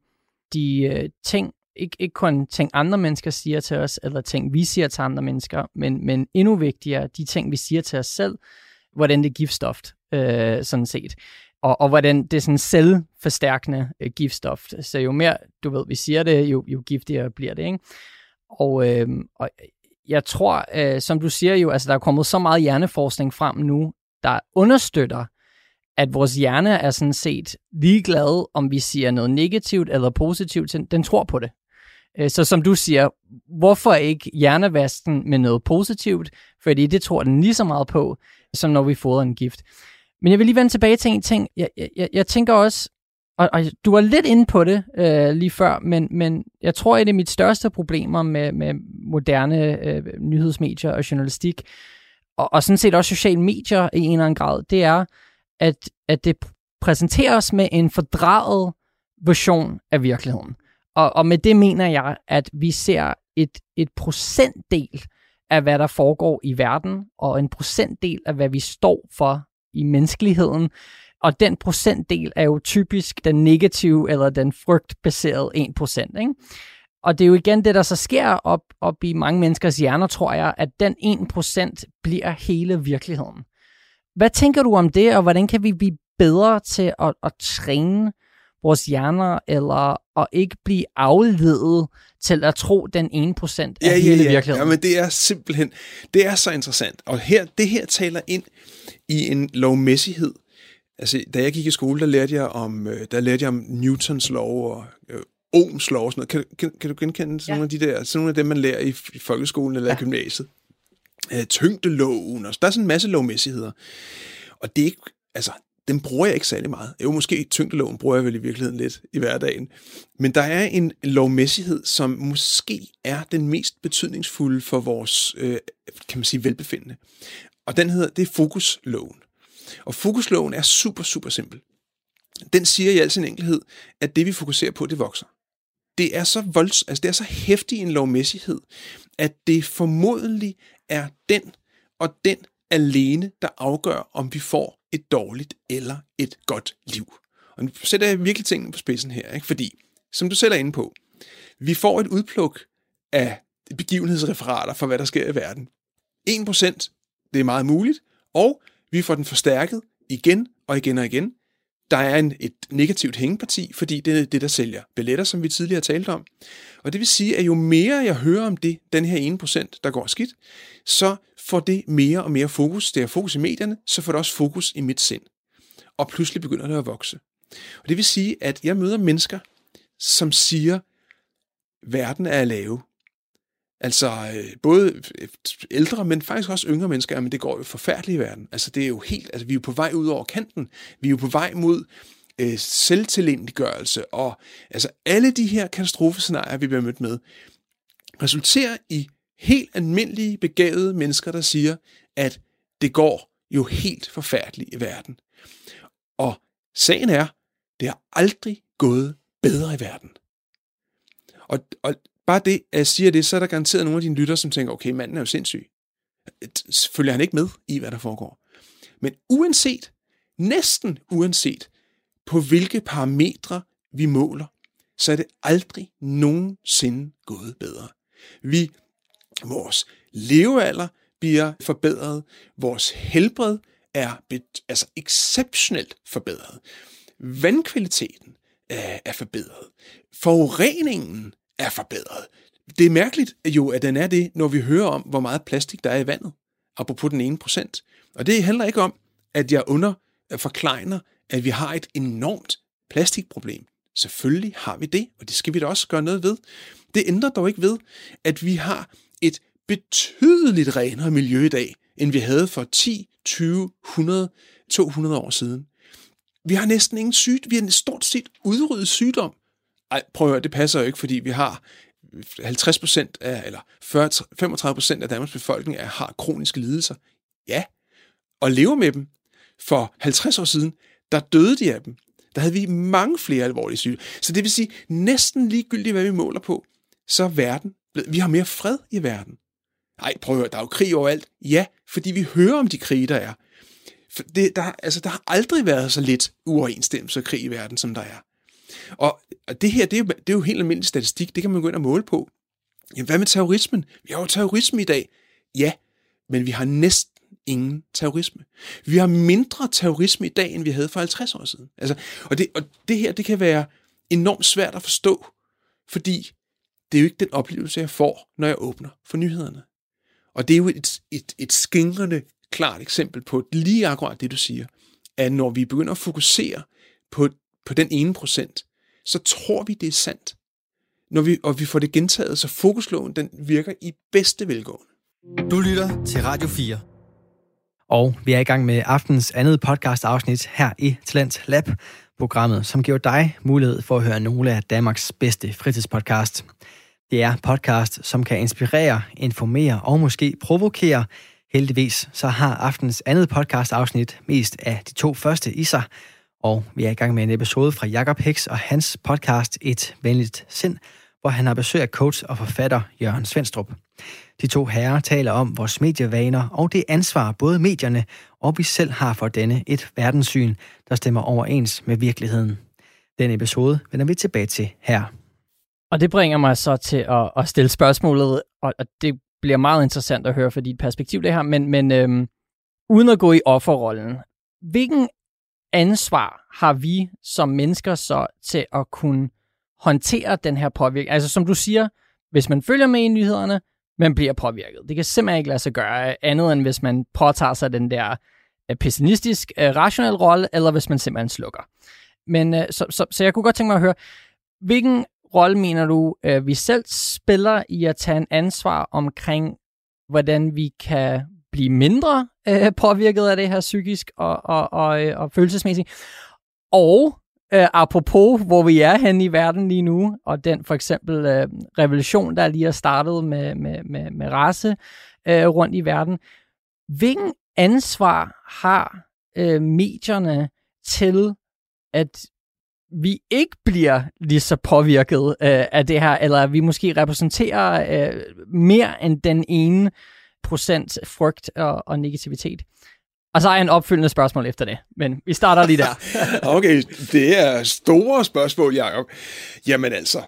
de øh, ting, ikke, ikke kun ting andre mennesker siger til os, eller ting vi siger til andre mennesker, men, men endnu vigtigere, de ting vi siger til os selv, hvordan det giftstof, øh, sådan set. Og, og hvordan det er sådan selvforstærkende øh, giftstof. Så jo mere, du ved, vi siger det, jo, jo giftigere bliver det, ikke? Og, øh, og jeg tror, øh, som du siger jo, altså der er kommet så meget hjerneforskning frem nu, der understøtter, at vores hjerne er sådan set ligeglad, om vi siger noget negativt eller positivt. Den tror på det. Øh, så som du siger, hvorfor ikke hjernevasken med noget positivt? Fordi det tror den lige så meget på, som når vi fodrer en gift. Men jeg vil lige vende tilbage til en ting. Jeg, jeg, jeg tænker også, og, og du var lidt inde på det øh, lige før, men, men jeg tror, at det er mit største problemer med, med moderne øh, nyhedsmedier og journalistik, og, og sådan set også sociale medier i en eller anden grad, det er, at, at det præsenteres med en fordraget version af virkeligheden. Og, og med det mener jeg, at vi ser et, et procentdel af, hvad der foregår i verden, og en procentdel af, hvad vi står for i menneskeligheden. Og den procentdel er jo typisk den negative eller den frygtbaserede 1%. Ikke? Og det er jo igen det, der så sker op, op i mange menneskers hjerner, tror jeg, at den 1% bliver hele virkeligheden. Hvad tænker du om det, og hvordan kan vi blive bedre til at, at træne vores hjerner, eller at ikke blive afledet til at tro den 1% af ja, hele ja, ja. virkeligheden? Ja, men det er simpelthen, det er så interessant. Og her, det her taler ind i en lovmæssighed. Altså, da jeg gik i skole, der lærte jeg om, øh, der lærte jeg om Newtons lov og øh, Ohms lov og sådan noget. Kan, kan, kan du genkende sådan ja. nogle af de der, sådan nogle af dem, man lærer i, i folkeskolen eller ja. i gymnasiet? Øh, tyngdeloven, og der er sådan en masse lovmæssigheder. Og det er ikke, altså, den bruger jeg ikke særlig meget. Jo, måske tyngdeloven bruger jeg vel i virkeligheden lidt i hverdagen. Men der er en lovmæssighed, som måske er den mest betydningsfulde for vores, øh, kan man sige, velbefindende. Og den hedder, det er fokusloven. Og fokusloven er super, super simpel. Den siger i al sin enkelhed, at det vi fokuserer på, det vokser. Det er så volds, altså det er så hæftig en lovmæssighed, at det formodentlig er den og den alene, der afgør, om vi får et dårligt eller et godt liv. Og nu sætter jeg virkelig tingene på spidsen her, ikke? fordi, som du selv er inde på, vi får et udpluk af begivenhedsreferater for, hvad der sker i verden. 1% det er meget muligt, og vi får den forstærket igen og igen og igen. Der er en, et negativt hængeparti, fordi det er det, der sælger billetter, som vi tidligere talte om. Og det vil sige, at jo mere jeg hører om det, den her 1%, der går skidt, så får det mere og mere fokus. Det er fokus i medierne, så får det også fokus i mit sind. Og pludselig begynder det at vokse. Og det vil sige, at jeg møder mennesker, som siger, verden er lave. Altså øh, både øh, ældre, men faktisk også yngre mennesker, men det går jo forfærdeligt i verden. Altså det er jo helt, altså vi er jo på vej ud over kanten. Vi er jo på vej mod øh, selvtilindgørelse, og altså alle de her katastrofescenarier, vi bliver mødt med, resulterer i helt almindelige, begavede mennesker, der siger, at det går jo helt forfærdeligt i verden. Og sagen er, det har aldrig gået bedre i verden. Og, og bare det, at jeg siger det, så er der garanteret nogle af dine lytter, som tænker, okay, manden er jo sindssyg. Følger han ikke med i, hvad der foregår. Men uanset, næsten uanset, på hvilke parametre vi måler, så er det aldrig nogensinde gået bedre. Vi, vores levealder bliver forbedret, vores helbred er altså exceptionelt forbedret. Vandkvaliteten øh, er forbedret. Forureningen er forbedret. Det er mærkeligt jo, at den er det, når vi hører om, hvor meget plastik der er i vandet, apropos den ene procent. Og det handler ikke om, at jeg under øh, forklejner, at vi har et enormt plastikproblem. Selvfølgelig har vi det, og det skal vi da også gøre noget ved. Det ændrer dog ikke ved, at vi har et betydeligt renere miljø i dag, end vi havde for 10, 20, 100, 200 år siden. Vi har næsten ingen sygdom. Vi har stort set udryddet sygdom. Ej, prøv at høre, det passer jo ikke, fordi vi har 50 procent af, eller 40, 35 procent af Danmarks befolkning er, har kroniske lidelser. Ja, og lever med dem. For 50 år siden, der døde de af dem. Der havde vi mange flere alvorlige syge. Så det vil sige, næsten ligegyldigt, hvad vi måler på, så er verden vi har mere fred i verden. Nej, prøv at høre, der er jo krig overalt. Ja, fordi vi hører om de krige, der er. For det, der, altså, der har aldrig været så lidt uoverensstemmelse og krig i verden, som der er. Og, og det her, det er, jo, det er jo helt almindelig statistik, det kan man gå ind og måle på. Jamen, hvad med terrorismen? Vi har jo terrorisme i dag. Ja, men vi har næsten ingen terrorisme. Vi har mindre terrorisme i dag, end vi havde for 50 år siden. Altså, og, det, og det her, det kan være enormt svært at forstå, fordi det er jo ikke den oplevelse, jeg får, når jeg åbner for nyhederne. Og det er jo et, et, et skingrende klart eksempel på lige akkurat det, du siger, at når vi begynder at fokusere på, på den ene procent, så tror vi, det er sandt. Når vi, og vi får det gentaget, så fokusloven den virker i bedste velgående. Du lytter til Radio 4. Og vi er i gang med aftens andet podcast afsnit her i Talent Lab, programmet, som giver dig mulighed for at høre nogle af Danmarks bedste fritidspodcast. Det er podcast, som kan inspirere, informere og måske provokere. Heldigvis så har aftens andet podcast afsnit mest af de to første i sig, og vi er i gang med en episode fra Jakob Hicks og hans podcast Et Venligt Sind, hvor han har besøg af coach og forfatter Jørgen Svendstrup. De to herrer taler om vores medievaner og det ansvar, både medierne og vi selv har for denne et verdenssyn, der stemmer overens med virkeligheden. Den episode vender vi tilbage til her. Og det bringer mig så til at, at stille spørgsmålet, og, og det bliver meget interessant at høre fra dit perspektiv det her, men, men øhm, uden at gå i offerrollen, hvilken ansvar har vi som mennesker så til at kunne håndtere den her påvirkning? Altså som du siger, hvis man følger med i nyhederne, man bliver påvirket. Det kan simpelthen ikke lade sig gøre andet, end hvis man påtager sig den der øh, pessimistisk, øh, rationel rolle, eller hvis man simpelthen slukker. Men øh, så, så, så jeg kunne godt tænke mig at høre, hvilken rolle mener du, vi selv spiller i at tage en ansvar omkring, hvordan vi kan blive mindre øh, påvirket af det her psykisk og, og, og, øh, og følelsesmæssigt? Og øh, apropos, hvor vi er henne i verden lige nu, og den for eksempel øh, revolution, der lige er startet med, med, med, med race øh, rundt i verden, hvilken ansvar har øh, medierne til at vi ikke bliver lige så påvirket øh, af det her, eller vi måske repræsenterer øh, mere end den ene procent frygt og, og negativitet. Og så har jeg en opfølgende spørgsmål efter det, men vi starter lige der. okay, det er store spørgsmål, Jacob. Jamen altså,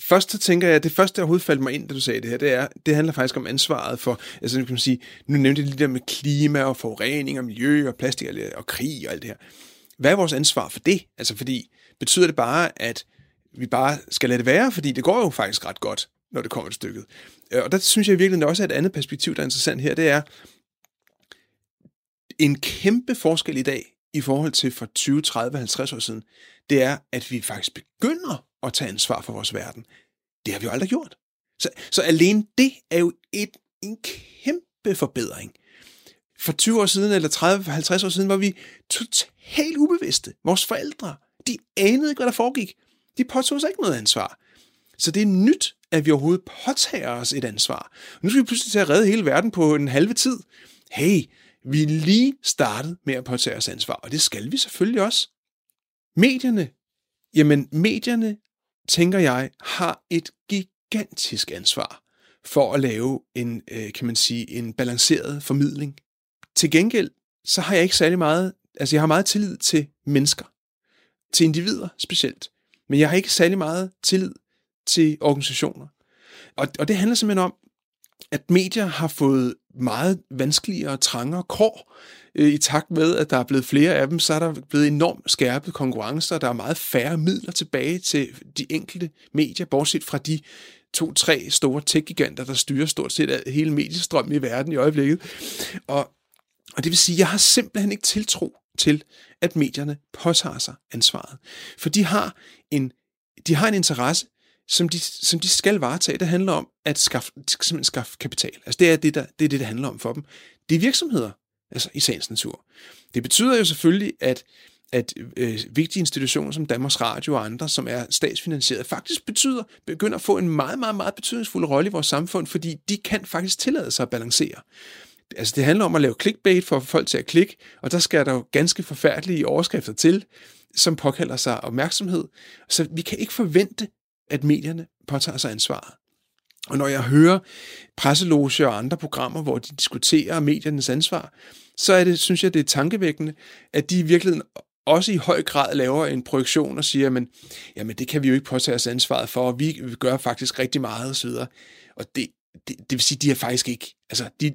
Først så tænker jeg, det første, der overhovedet faldt mig ind, da du sagde det her, det, er, det handler faktisk om ansvaret for, altså kan man sige, nu nævnte jeg lige der med klima og forurening og miljø og plastik og krig og alt det her. Hvad er vores ansvar for det? Altså fordi, betyder det bare, at vi bare skal lade det være, fordi det går jo faktisk ret godt, når det kommer til stykket. Øh, og der synes jeg virkelig også, at et andet perspektiv, der er interessant her, det er en kæmpe forskel i dag i forhold til for 20, 30, 50 år siden, det er, at vi faktisk begynder at tage ansvar for vores verden. Det har vi jo aldrig gjort. Så, så alene det er jo et, en kæmpe forbedring. For 20 år siden, eller 30-50 år siden, var vi totalt ubevidste. Vores forældre, de anede ikke, hvad der foregik. De påtog sig ikke noget ansvar. Så det er nyt, at vi overhovedet påtager os et ansvar. Nu skal vi pludselig til at redde hele verden på en halve tid. Hey, vi er lige startet med at påtage os ansvar, og det skal vi selvfølgelig også. Medierne, jamen medierne, tænker jeg, har et gigantisk ansvar for at lave en, øh, kan man sige, en balanceret formidling. Til gengæld, så har jeg ikke særlig meget, altså jeg har meget tillid til mennesker til individer specielt. Men jeg har ikke særlig meget tillid til organisationer. Og, og det handler simpelthen om, at medier har fået meget vanskeligere og trangere kår. Øh, I takt med, at der er blevet flere af dem, så er der blevet enormt skærpet konkurrencer. Der er meget færre midler tilbage til de enkelte medier, bortset fra de to-tre store tech-giganter, der styrer stort set hele mediestrømmen i verden i øjeblikket. Og, og det vil sige, at jeg har simpelthen ikke tiltro til, at medierne påtager sig ansvaret. For de har en, de har en interesse, som de, som de skal varetage. Det handler om at skaffe, simpelthen skaffe kapital. Altså det er det, der, det er det, det handler om for dem. Det er virksomheder, altså i sagens natur. Det betyder jo selvfølgelig, at at øh, vigtige institutioner som Danmarks Radio og andre, som er statsfinansieret, faktisk betyder, begynder at få en meget, meget, meget betydningsfuld rolle i vores samfund, fordi de kan faktisk tillade sig at balancere. Altså det handler om at lave clickbait for at få folk til at klikke, og der skal der jo ganske forfærdelige overskrifter til, som påkalder sig opmærksomhed. Så vi kan ikke forvente, at medierne påtager sig ansvaret. Og når jeg hører presseloge og andre programmer, hvor de diskuterer mediernes ansvar, så er det, synes jeg, det er tankevækkende, at de i virkeligheden også i høj grad laver en projektion og siger, men jamen, det kan vi jo ikke påtage os ansvaret for, og vi gør faktisk rigtig meget osv. Og det, det, det vil sige, de er faktisk ikke, altså de,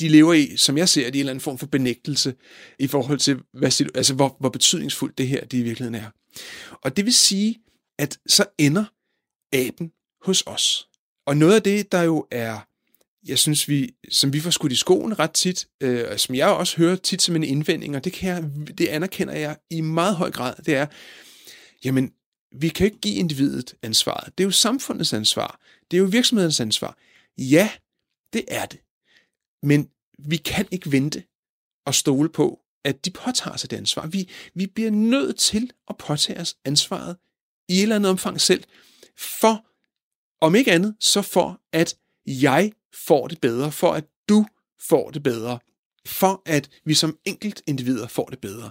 de lever i, som jeg ser det, i en eller anden form for benægtelse i forhold til, hvad, altså, hvor, hvor betydningsfuldt det her det i virkeligheden er. Og det vil sige, at så ender aben hos os. Og noget af det, der jo er, jeg synes, vi, som vi får skudt i skoen ret tit, øh, som jeg også hører tit som en indvending, og det, kan jeg, det anerkender jeg i meget høj grad, det er, jamen, vi kan ikke give individet ansvaret. Det er jo samfundets ansvar. Det er jo virksomhedens ansvar. Ja, det er det. Men vi kan ikke vente og stole på, at de påtager sig det ansvar. Vi, vi bliver nødt til at påtage os ansvaret i et eller andet omfang selv, for, om ikke andet, så for at jeg får det bedre, for at du får det bedre, for at vi som enkelt individer får det bedre.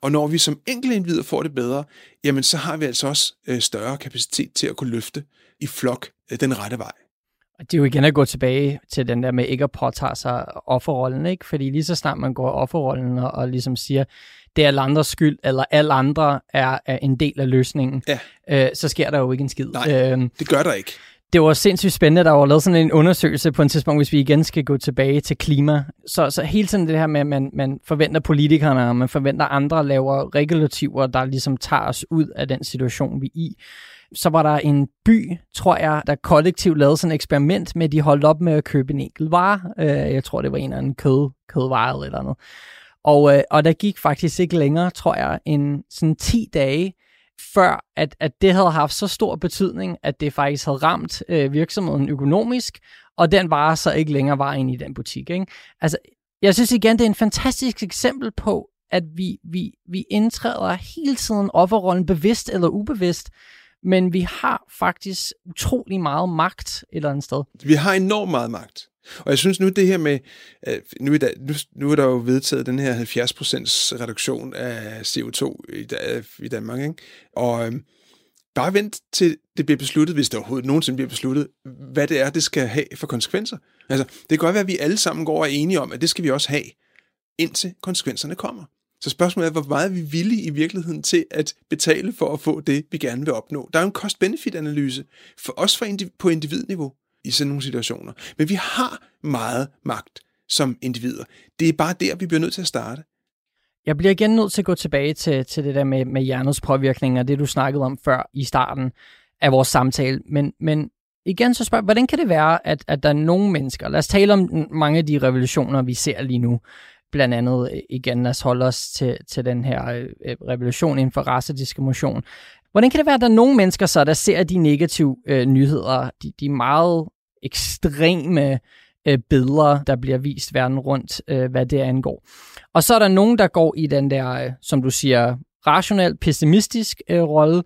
Og når vi som enkelt individer får det bedre, jamen så har vi altså også øh, større kapacitet til at kunne løfte i flok øh, den rette vej. Og det er jo igen at gå tilbage til den der med ikke at påtage sig offerrollen, ikke? Fordi lige så snart man går offerrollen og, og ligesom siger, det er alle andres skyld, eller alle andre er, er en del af løsningen, Ja. øh, så sker der jo ikke en skid. Nej. Øhm, Det gør der ikke. det var sindssygt spændende, der var lavet sådan en undersøgelse på en tidspunkt, hvis vi igen skal gå tilbage til klima. Så, så hele tiden det her med, at man, man forventer politikerne, og man forventer andre laver regulativer, der ligesom tager os ud af den situation, vi er i. Så var der en by, tror jeg, der kollektivt lavede sådan et eksperiment med, at de holdt op med at købe en enkelt vare. Øh, jeg tror, det var en eller anden kød, kødvare eller andet. Og, øh, og der gik faktisk ikke længere, tror jeg, end sådan 10 dage, før at, at det havde haft så stor betydning, at det faktisk havde ramt øh, virksomheden økonomisk, og den vare så ikke længere var inde i den butik. Ikke? Altså, jeg synes igen, det er en fantastisk eksempel på, at vi, vi, vi indtræder hele tiden offerrollen, bevidst eller ubevidst, men vi har faktisk utrolig meget magt et eller andet sted. Vi har enormt meget magt. Og jeg synes nu, det her med, øh, nu er der, nu, nu er der jo vedtaget den her 70% reduktion af CO2 i, i Danmark, ikke? Og øhm, bare vent til det bliver besluttet, hvis det overhovedet nogensinde bliver besluttet, hvad det er, det skal have for konsekvenser. Altså, det kan godt være, at vi alle sammen går og er enige om, at det skal vi også have, indtil konsekvenserne kommer. Så spørgsmålet er, hvor meget er vi villige i virkeligheden til at betale for at få det, vi gerne vil opnå. Der er jo en cost-benefit-analyse, for os for indiv- på individniveau i sådan nogle situationer. Men vi har meget magt som individer. Det er bare der, vi bliver nødt til at starte. Jeg bliver igen nødt til at gå tilbage til, til det der med, med hjernets påvirkning, og det du snakkede om før i starten af vores samtale. Men, men igen så spørger hvordan kan det være, at, at der er nogle mennesker, lad os tale om mange af de revolutioner, vi ser lige nu, blandt andet øh, igen, at holde os til, til den her øh, øh, revolution inden for racediskrimination. Hvordan kan det være, at der er nogle mennesker så, der ser de negative øh, nyheder, de, de meget ekstreme øh, billeder, der bliver vist verden rundt, øh, hvad det angår. Og så er der nogen, der går i den der, øh, som du siger, rationelt pessimistisk øh, rolle,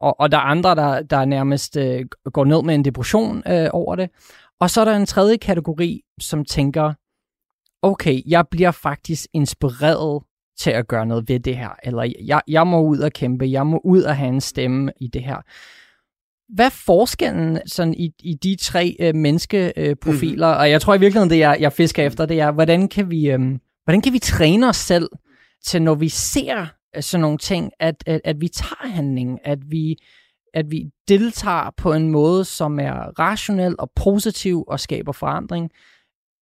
og, og der er andre, der, der nærmest øh, går ned med en depression øh, over det. Og så er der en tredje kategori, som tænker, okay, jeg bliver faktisk inspireret til at gøre noget ved det her, eller jeg, jeg må ud og kæmpe, jeg må ud og have en stemme i det her. Hvad er forskellen sådan i, i de tre øh, menneskeprofiler? Øh, og jeg tror i virkeligheden, det jeg, jeg fisker efter, det er, hvordan kan vi, øh, hvordan kan vi træne os selv til, når vi ser øh, sådan nogle ting, at, at, at vi tager handling, at vi, at vi deltager på en måde, som er rationel og positiv og skaber forandring.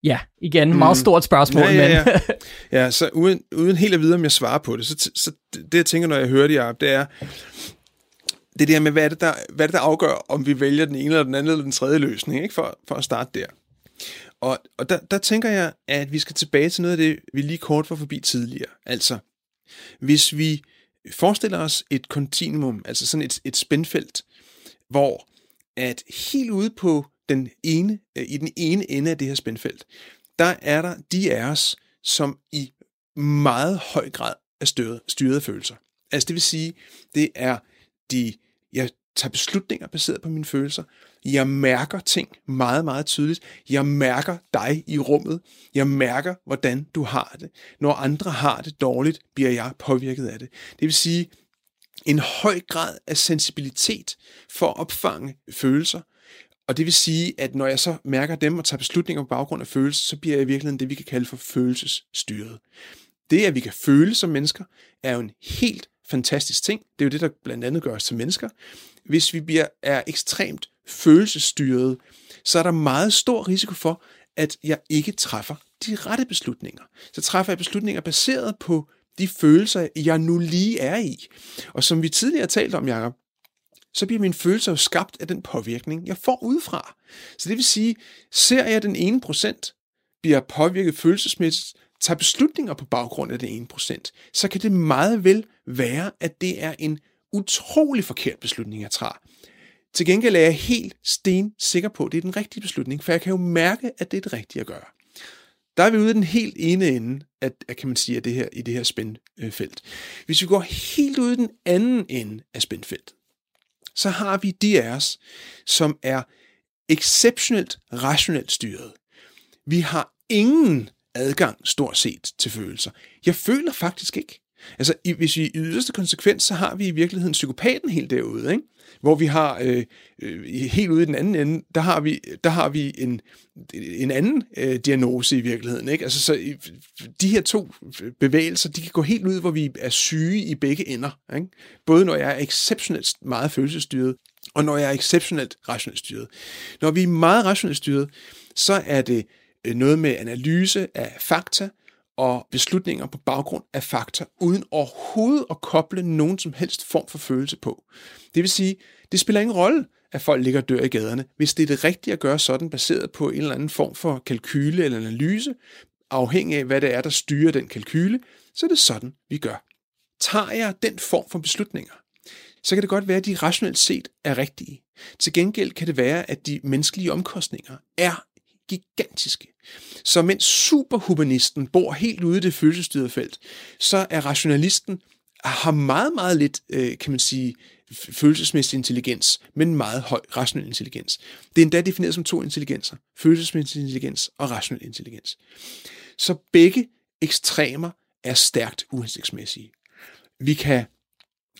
Ja, igen, mm. meget stort spørgsmål, Ja, ja, ja. men Ja, så uden, uden helt at vide, om jeg svarer på det, så, så det jeg tænker, når jeg hører det, Jacob, det er, det der med, hvad er det, der, hvad er det, der afgør, om vi vælger den ene eller den anden eller den tredje løsning, ikke? For, for at starte der. Og, og der, der tænker jeg, at vi skal tilbage til noget af det, vi lige kort var forbi tidligere. Altså, hvis vi forestiller os et kontinuum, altså sådan et, et spændfelt, hvor at helt ude på den ene, øh, i den ene ende af det her spændfelt, der er der de af os, som i meget høj grad er styret, styrede følelser. Altså det vil sige, det er de, jeg tager beslutninger baseret på mine følelser. Jeg mærker ting meget, meget tydeligt. Jeg mærker dig i rummet. Jeg mærker, hvordan du har det. Når andre har det dårligt, bliver jeg påvirket af det. Det vil sige, en høj grad af sensibilitet for at opfange følelser. Og det vil sige, at når jeg så mærker dem og tager beslutninger på baggrund af følelser, så bliver jeg i virkeligheden det, vi kan kalde for følelsesstyret. Det, at vi kan føle som mennesker, er jo en helt fantastisk ting. Det er jo det, der blandt andet gør os til mennesker. Hvis vi bliver, er ekstremt følelsesstyret, så er der meget stor risiko for, at jeg ikke træffer de rette beslutninger. Så træffer jeg beslutninger baseret på de følelser, jeg nu lige er i. Og som vi tidligere talt om, Jacob, så bliver mine følelser jo skabt af den påvirkning, jeg får udefra. Så det vil sige, ser jeg den ene procent bliver påvirket følelsesmæssigt, tager beslutninger på baggrund af den ene procent, så kan det meget vel være, at det er en utrolig forkert beslutning, jeg tager. Til gengæld er jeg helt sten sikker på, at det er den rigtige beslutning, for jeg kan jo mærke, at det er det rigtige at gøre. Der er vi ude i den helt ene ende, at, at kan man sige, at det her, i det her spændfelt. Hvis vi går helt ude i den anden ende af spændfeltet, så har vi de af os, som er exceptionelt rationelt styret. Vi har ingen adgang stort set til følelser. Jeg føler faktisk ikke. Altså, hvis vi i yderste konsekvens, så har vi i virkeligheden psykopaten helt derude, ikke? hvor vi har øh, øh, helt ude i den anden ende, der har vi, der har vi en, en anden øh, diagnose i virkeligheden. Ikke? Altså, så de her to øh, bevægelser, de kan gå helt ud, hvor vi er syge i begge ender. Ikke? Både når jeg er exceptionelt meget følelsesstyret, og når jeg er exceptionelt rationelt styret. Når vi er meget rationelt styret, så er det øh, noget med analyse af fakta, og beslutninger på baggrund af fakta, uden overhovedet at koble nogen som helst form for følelse på. Det vil sige, det spiller ingen rolle, at folk ligger og dør i gaderne, hvis det er det rigtige at gøre sådan, baseret på en eller anden form for kalkyle eller analyse, afhængig af, hvad det er, der styrer den kalkyle, så er det sådan, vi gør. Tager jeg den form for beslutninger, så kan det godt være, at de rationelt set er rigtige. Til gengæld kan det være, at de menneskelige omkostninger er gigantiske. Så mens superhumanisten bor helt ude i det følelsesstyrede felt, så er rationalisten har meget, meget lidt, øh, kan man sige, følelsesmæssig intelligens, men meget høj rationel intelligens. Det er endda defineret som to intelligenser. Følelsesmæssig intelligens og rationel intelligens. Så begge ekstremer er stærkt uhensigtsmæssige. Vi kan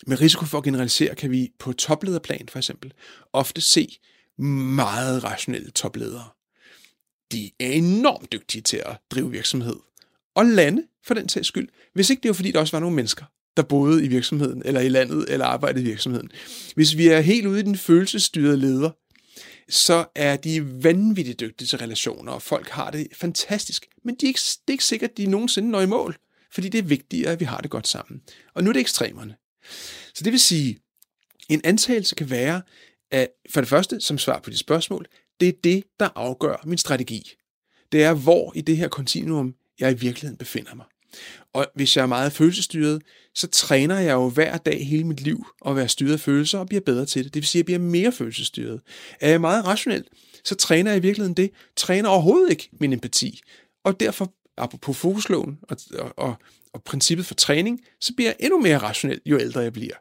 med risiko for at generalisere, kan vi på toplederplan for eksempel ofte se meget rationelle topledere, de er enormt dygtige til at drive virksomhed. Og lande, for den sags skyld. Hvis ikke det var, fordi der også var nogle mennesker, der boede i virksomheden, eller i landet, eller arbejdede i virksomheden. Hvis vi er helt ude i den følelsesstyrede leder, så er de vanvittigt dygtige til relationer, og folk har det fantastisk. Men de er ikke, det er ikke sikkert, at de nogensinde når i mål, fordi det er vigtigere, at vi har det godt sammen. Og nu er det ekstremerne. Så det vil sige, en antagelse kan være, at for det første, som svar på de spørgsmål, det er det, der afgør min strategi. Det er, hvor i det her kontinuum jeg i virkeligheden befinder mig. Og hvis jeg er meget følelsesstyret, så træner jeg jo hver dag hele mit liv at være styret af følelser og bliver bedre til det. Det vil sige, at jeg bliver mere følelsesstyret. Er jeg meget rationel, så træner jeg i virkeligheden det. Træner overhovedet ikke min empati. Og derfor, apropos fokusloven og, og, og, og princippet for træning, så bliver jeg endnu mere rationel, jo ældre jeg bliver.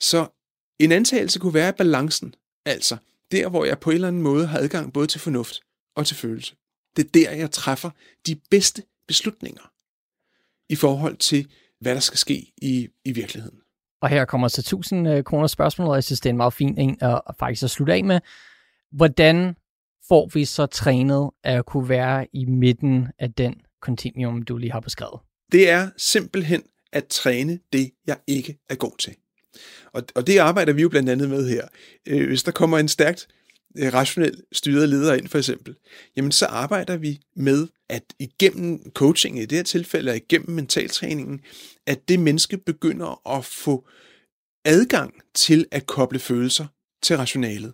Så en antagelse kunne være balancen. Altså, der, hvor jeg på en eller anden måde har adgang både til fornuft og til følelse. Det er der, jeg træffer de bedste beslutninger i forhold til, hvad der skal ske i, i virkeligheden. Og her kommer så 1000 øh, kroner spørgsmål, og jeg synes, det er en meget fin en at faktisk at slutte af med. Hvordan får vi så trænet at kunne være i midten af den kontinuum, du lige har beskrevet? Det er simpelthen at træne det, jeg ikke er god til. Og, og det arbejder vi jo blandt andet med her. Øh, hvis der kommer en stærkt øh, rationelt styret leder ind for eksempel, jamen så arbejder vi med, at igennem coaching i det her tilfælde, og igennem mentaltræningen, at det menneske begynder at få adgang til at koble følelser til rationalet.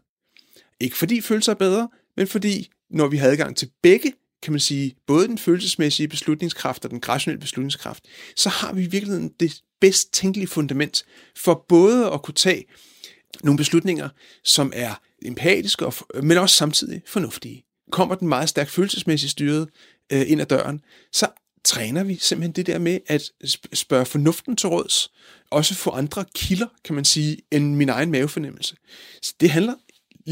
Ikke fordi følelser er bedre, men fordi når vi har adgang til begge, kan man sige, både den følelsesmæssige beslutningskraft og den rationelle beslutningskraft, så har vi i virkeligheden det bedst tænkelige fundament for både at kunne tage nogle beslutninger, som er empatiske, og, men også samtidig fornuftige. Kommer den meget stærkt følelsesmæssigt styret øh, ind ad døren, så træner vi simpelthen det der med at spørge fornuften til råds, også få andre kilder, kan man sige, end min egen mavefornemmelse. Så det handler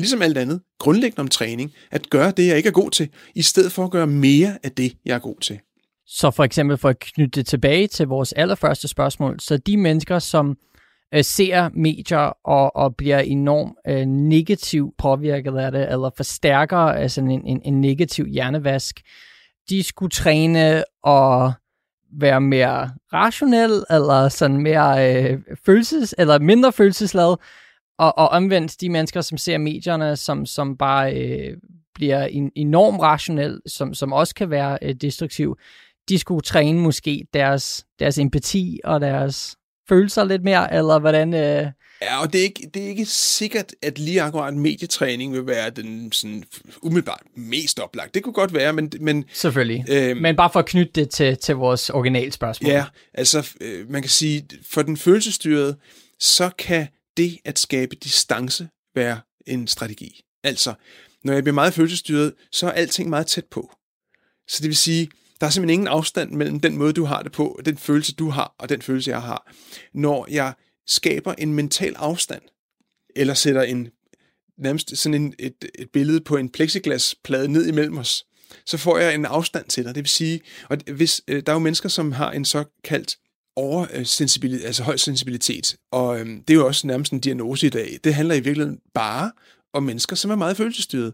ligesom alt andet, grundlæggende om træning, at gøre det, jeg ikke er god til, i stedet for at gøre mere af det, jeg er god til. Så for eksempel for at knytte det tilbage til vores allerførste spørgsmål, så de mennesker, som øh, ser medier og, og bliver enormt øh, negativt påvirket af det, eller forstærker altså en, en, en negativ hjernevask, de skulle træne og være mere rationel, eller sådan mere øh, følelses, eller mindre følelsesladet, og, og omvendt de mennesker, som ser medierne, som, som bare øh, bliver en, enormt rationel, som, som også kan være øh, destruktiv, de skulle træne måske deres, deres empati og deres følelser lidt mere, eller hvordan... Øh... Ja, og det er, ikke, det er ikke sikkert, at lige akkurat medietræning vil være den sådan, umiddelbart mest oplagt. Det kunne godt være, men... men Selvfølgelig. Øh, men bare for at knytte det til, til vores originalspørgsmål. Ja, altså øh, man kan sige, for den følelsesstyrede, så kan det at skabe distance være en strategi. Altså, når jeg bliver meget følelsesstyret, så er alting meget tæt på. Så det vil sige, der er simpelthen ingen afstand mellem den måde, du har det på, den følelse, du har, og den følelse, jeg har. Når jeg skaber en mental afstand, eller sætter en nærmest sådan en, et, et billede på en plexiglasplade ned imellem os, så får jeg en afstand til dig. Det vil sige, og hvis, øh, der er jo mennesker, som har en såkaldt oversensibilitet, øh, altså høj sensibilitet, og øhm, det er jo også nærmest en diagnose i dag. Det handler i virkeligheden bare om mennesker, som er meget følelsesstyret.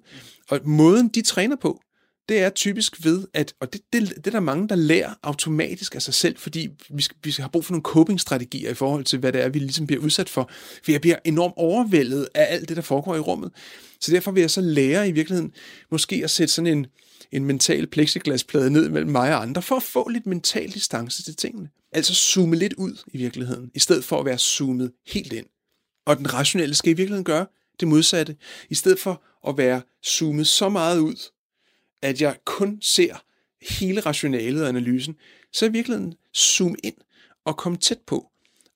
Og måden, de træner på, det er typisk ved, at, og det, det, det er der mange, der lærer automatisk af sig selv, fordi vi, skal, vi skal have brug for nogle coping-strategier i forhold til, hvad det er, vi ligesom bliver udsat for. For jeg bliver enormt overvældet af alt det, der foregår i rummet. Så derfor vil jeg så lære i virkeligheden måske at sætte sådan en, en mental plexiglasplade ned mellem mig og andre, for at få lidt mental distance til tingene. Altså zoome lidt ud i virkeligheden, i stedet for at være zoomet helt ind. Og den rationelle skal i virkeligheden gøre det modsatte. I stedet for at være zoomet så meget ud, at jeg kun ser hele rationalet og analysen, så i virkeligheden zoom ind og komme tæt på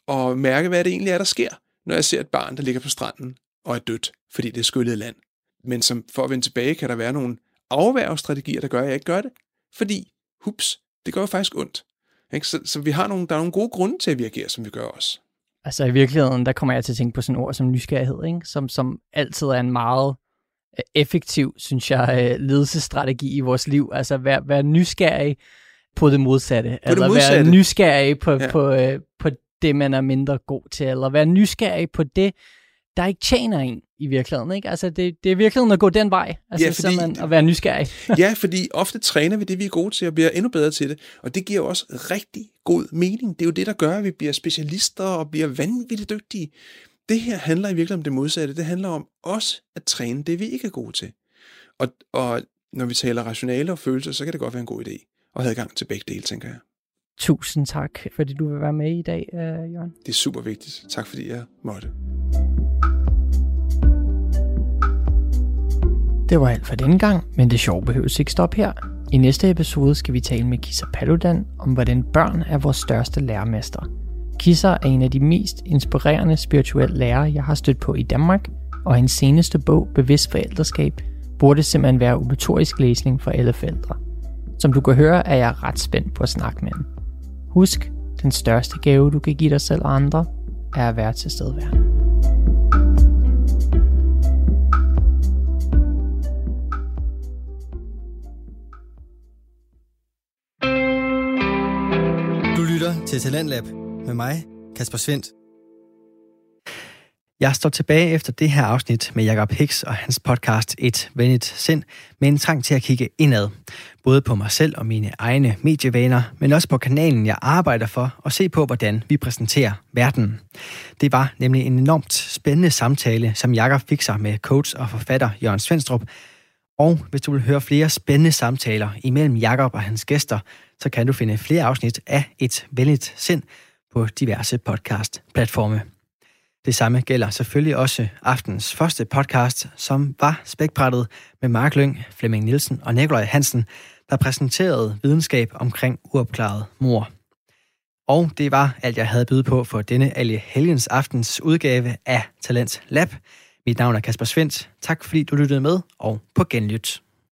og mærke, hvad det egentlig er, der sker, når jeg ser et barn, der ligger på stranden og er dødt, fordi det er skyllet land. Men som for at vende tilbage, kan der være nogle afværgestrategier, der gør, at jeg ikke gør det. Fordi, hups, det gør jo faktisk ondt. Ikke? Så, så vi har nogle, der er nogle gode grunde til, at vi agerer, som vi gør også. Altså i virkeligheden, der kommer jeg til at tænke på sådan ord som nysgerrighed, ikke? Som, som altid er en meget effektiv, synes jeg, øh, ledelsesstrategi i vores liv. Altså være, være nysgerrig på det modsatte. På eller det modsatte. være nysgerrig på, ja. på, øh, på det, man er mindre god til. Eller være nysgerrig på det, der ikke tjener en i virkeligheden. Ikke? Altså, det, det er virkelig at gå den vej, altså, ja, fordi, simpelthen at være nysgerrig. ja, fordi ofte træner vi det, vi er gode til, og bliver endnu bedre til det, og det giver også rigtig god mening. Det er jo det, der gør, at vi bliver specialister og bliver vanvittigt dygtige. Det her handler i virkeligheden om det modsatte. Det handler om også at træne det, vi ikke er gode til. Og, og når vi taler rationale og følelser, så kan det godt være en god idé at have gang til begge dele, tænker jeg. Tusind tak, fordi du vil være med i dag, uh, Jørgen. Det er super vigtigt. Tak fordi jeg måtte. Det var alt for denne gang, men det sjove behøves ikke stoppe her. I næste episode skal vi tale med Kisa Paludan om, hvordan børn er vores største lærermester. Kisser er en af de mest inspirerende spirituelle lærere, jeg har stødt på i Danmark, og hendes seneste bog, Bevidst Forældreskab, burde simpelthen være obligatorisk læsning for alle forældre. Som du kan høre, er jeg ret spændt på at snakke med hende. Husk, den største gave, du kan give dig selv og andre, er at være til stedværende. lytter til Talentlab med mig, Kasper Svendt. Jeg står tilbage efter det her afsnit med Jakob Hicks og hans podcast Et Venligt Sind, med en trang til at kigge indad. Både på mig selv og mine egne medievaner, men også på kanalen, jeg arbejder for, og se på, hvordan vi præsenterer verden. Det var nemlig en enormt spændende samtale, som Jakob fik sig med coach og forfatter Jørgen Svendstrup, og hvis du vil høre flere spændende samtaler imellem Jakob og hans gæster, så kan du finde flere afsnit af Et Venligt Sind på diverse podcast-platforme. Det samme gælder selvfølgelig også aftens første podcast, som var spækbrættet med Mark Lyng, Flemming Nielsen og Nikolaj Hansen, der præsenterede videnskab omkring uopklaret mor. Og det var alt, jeg havde byde på for denne Alje Helgens aftens udgave af Talent Lab. Mit navn er Kasper Svendt. Tak fordi du lyttede med, og på genlyt.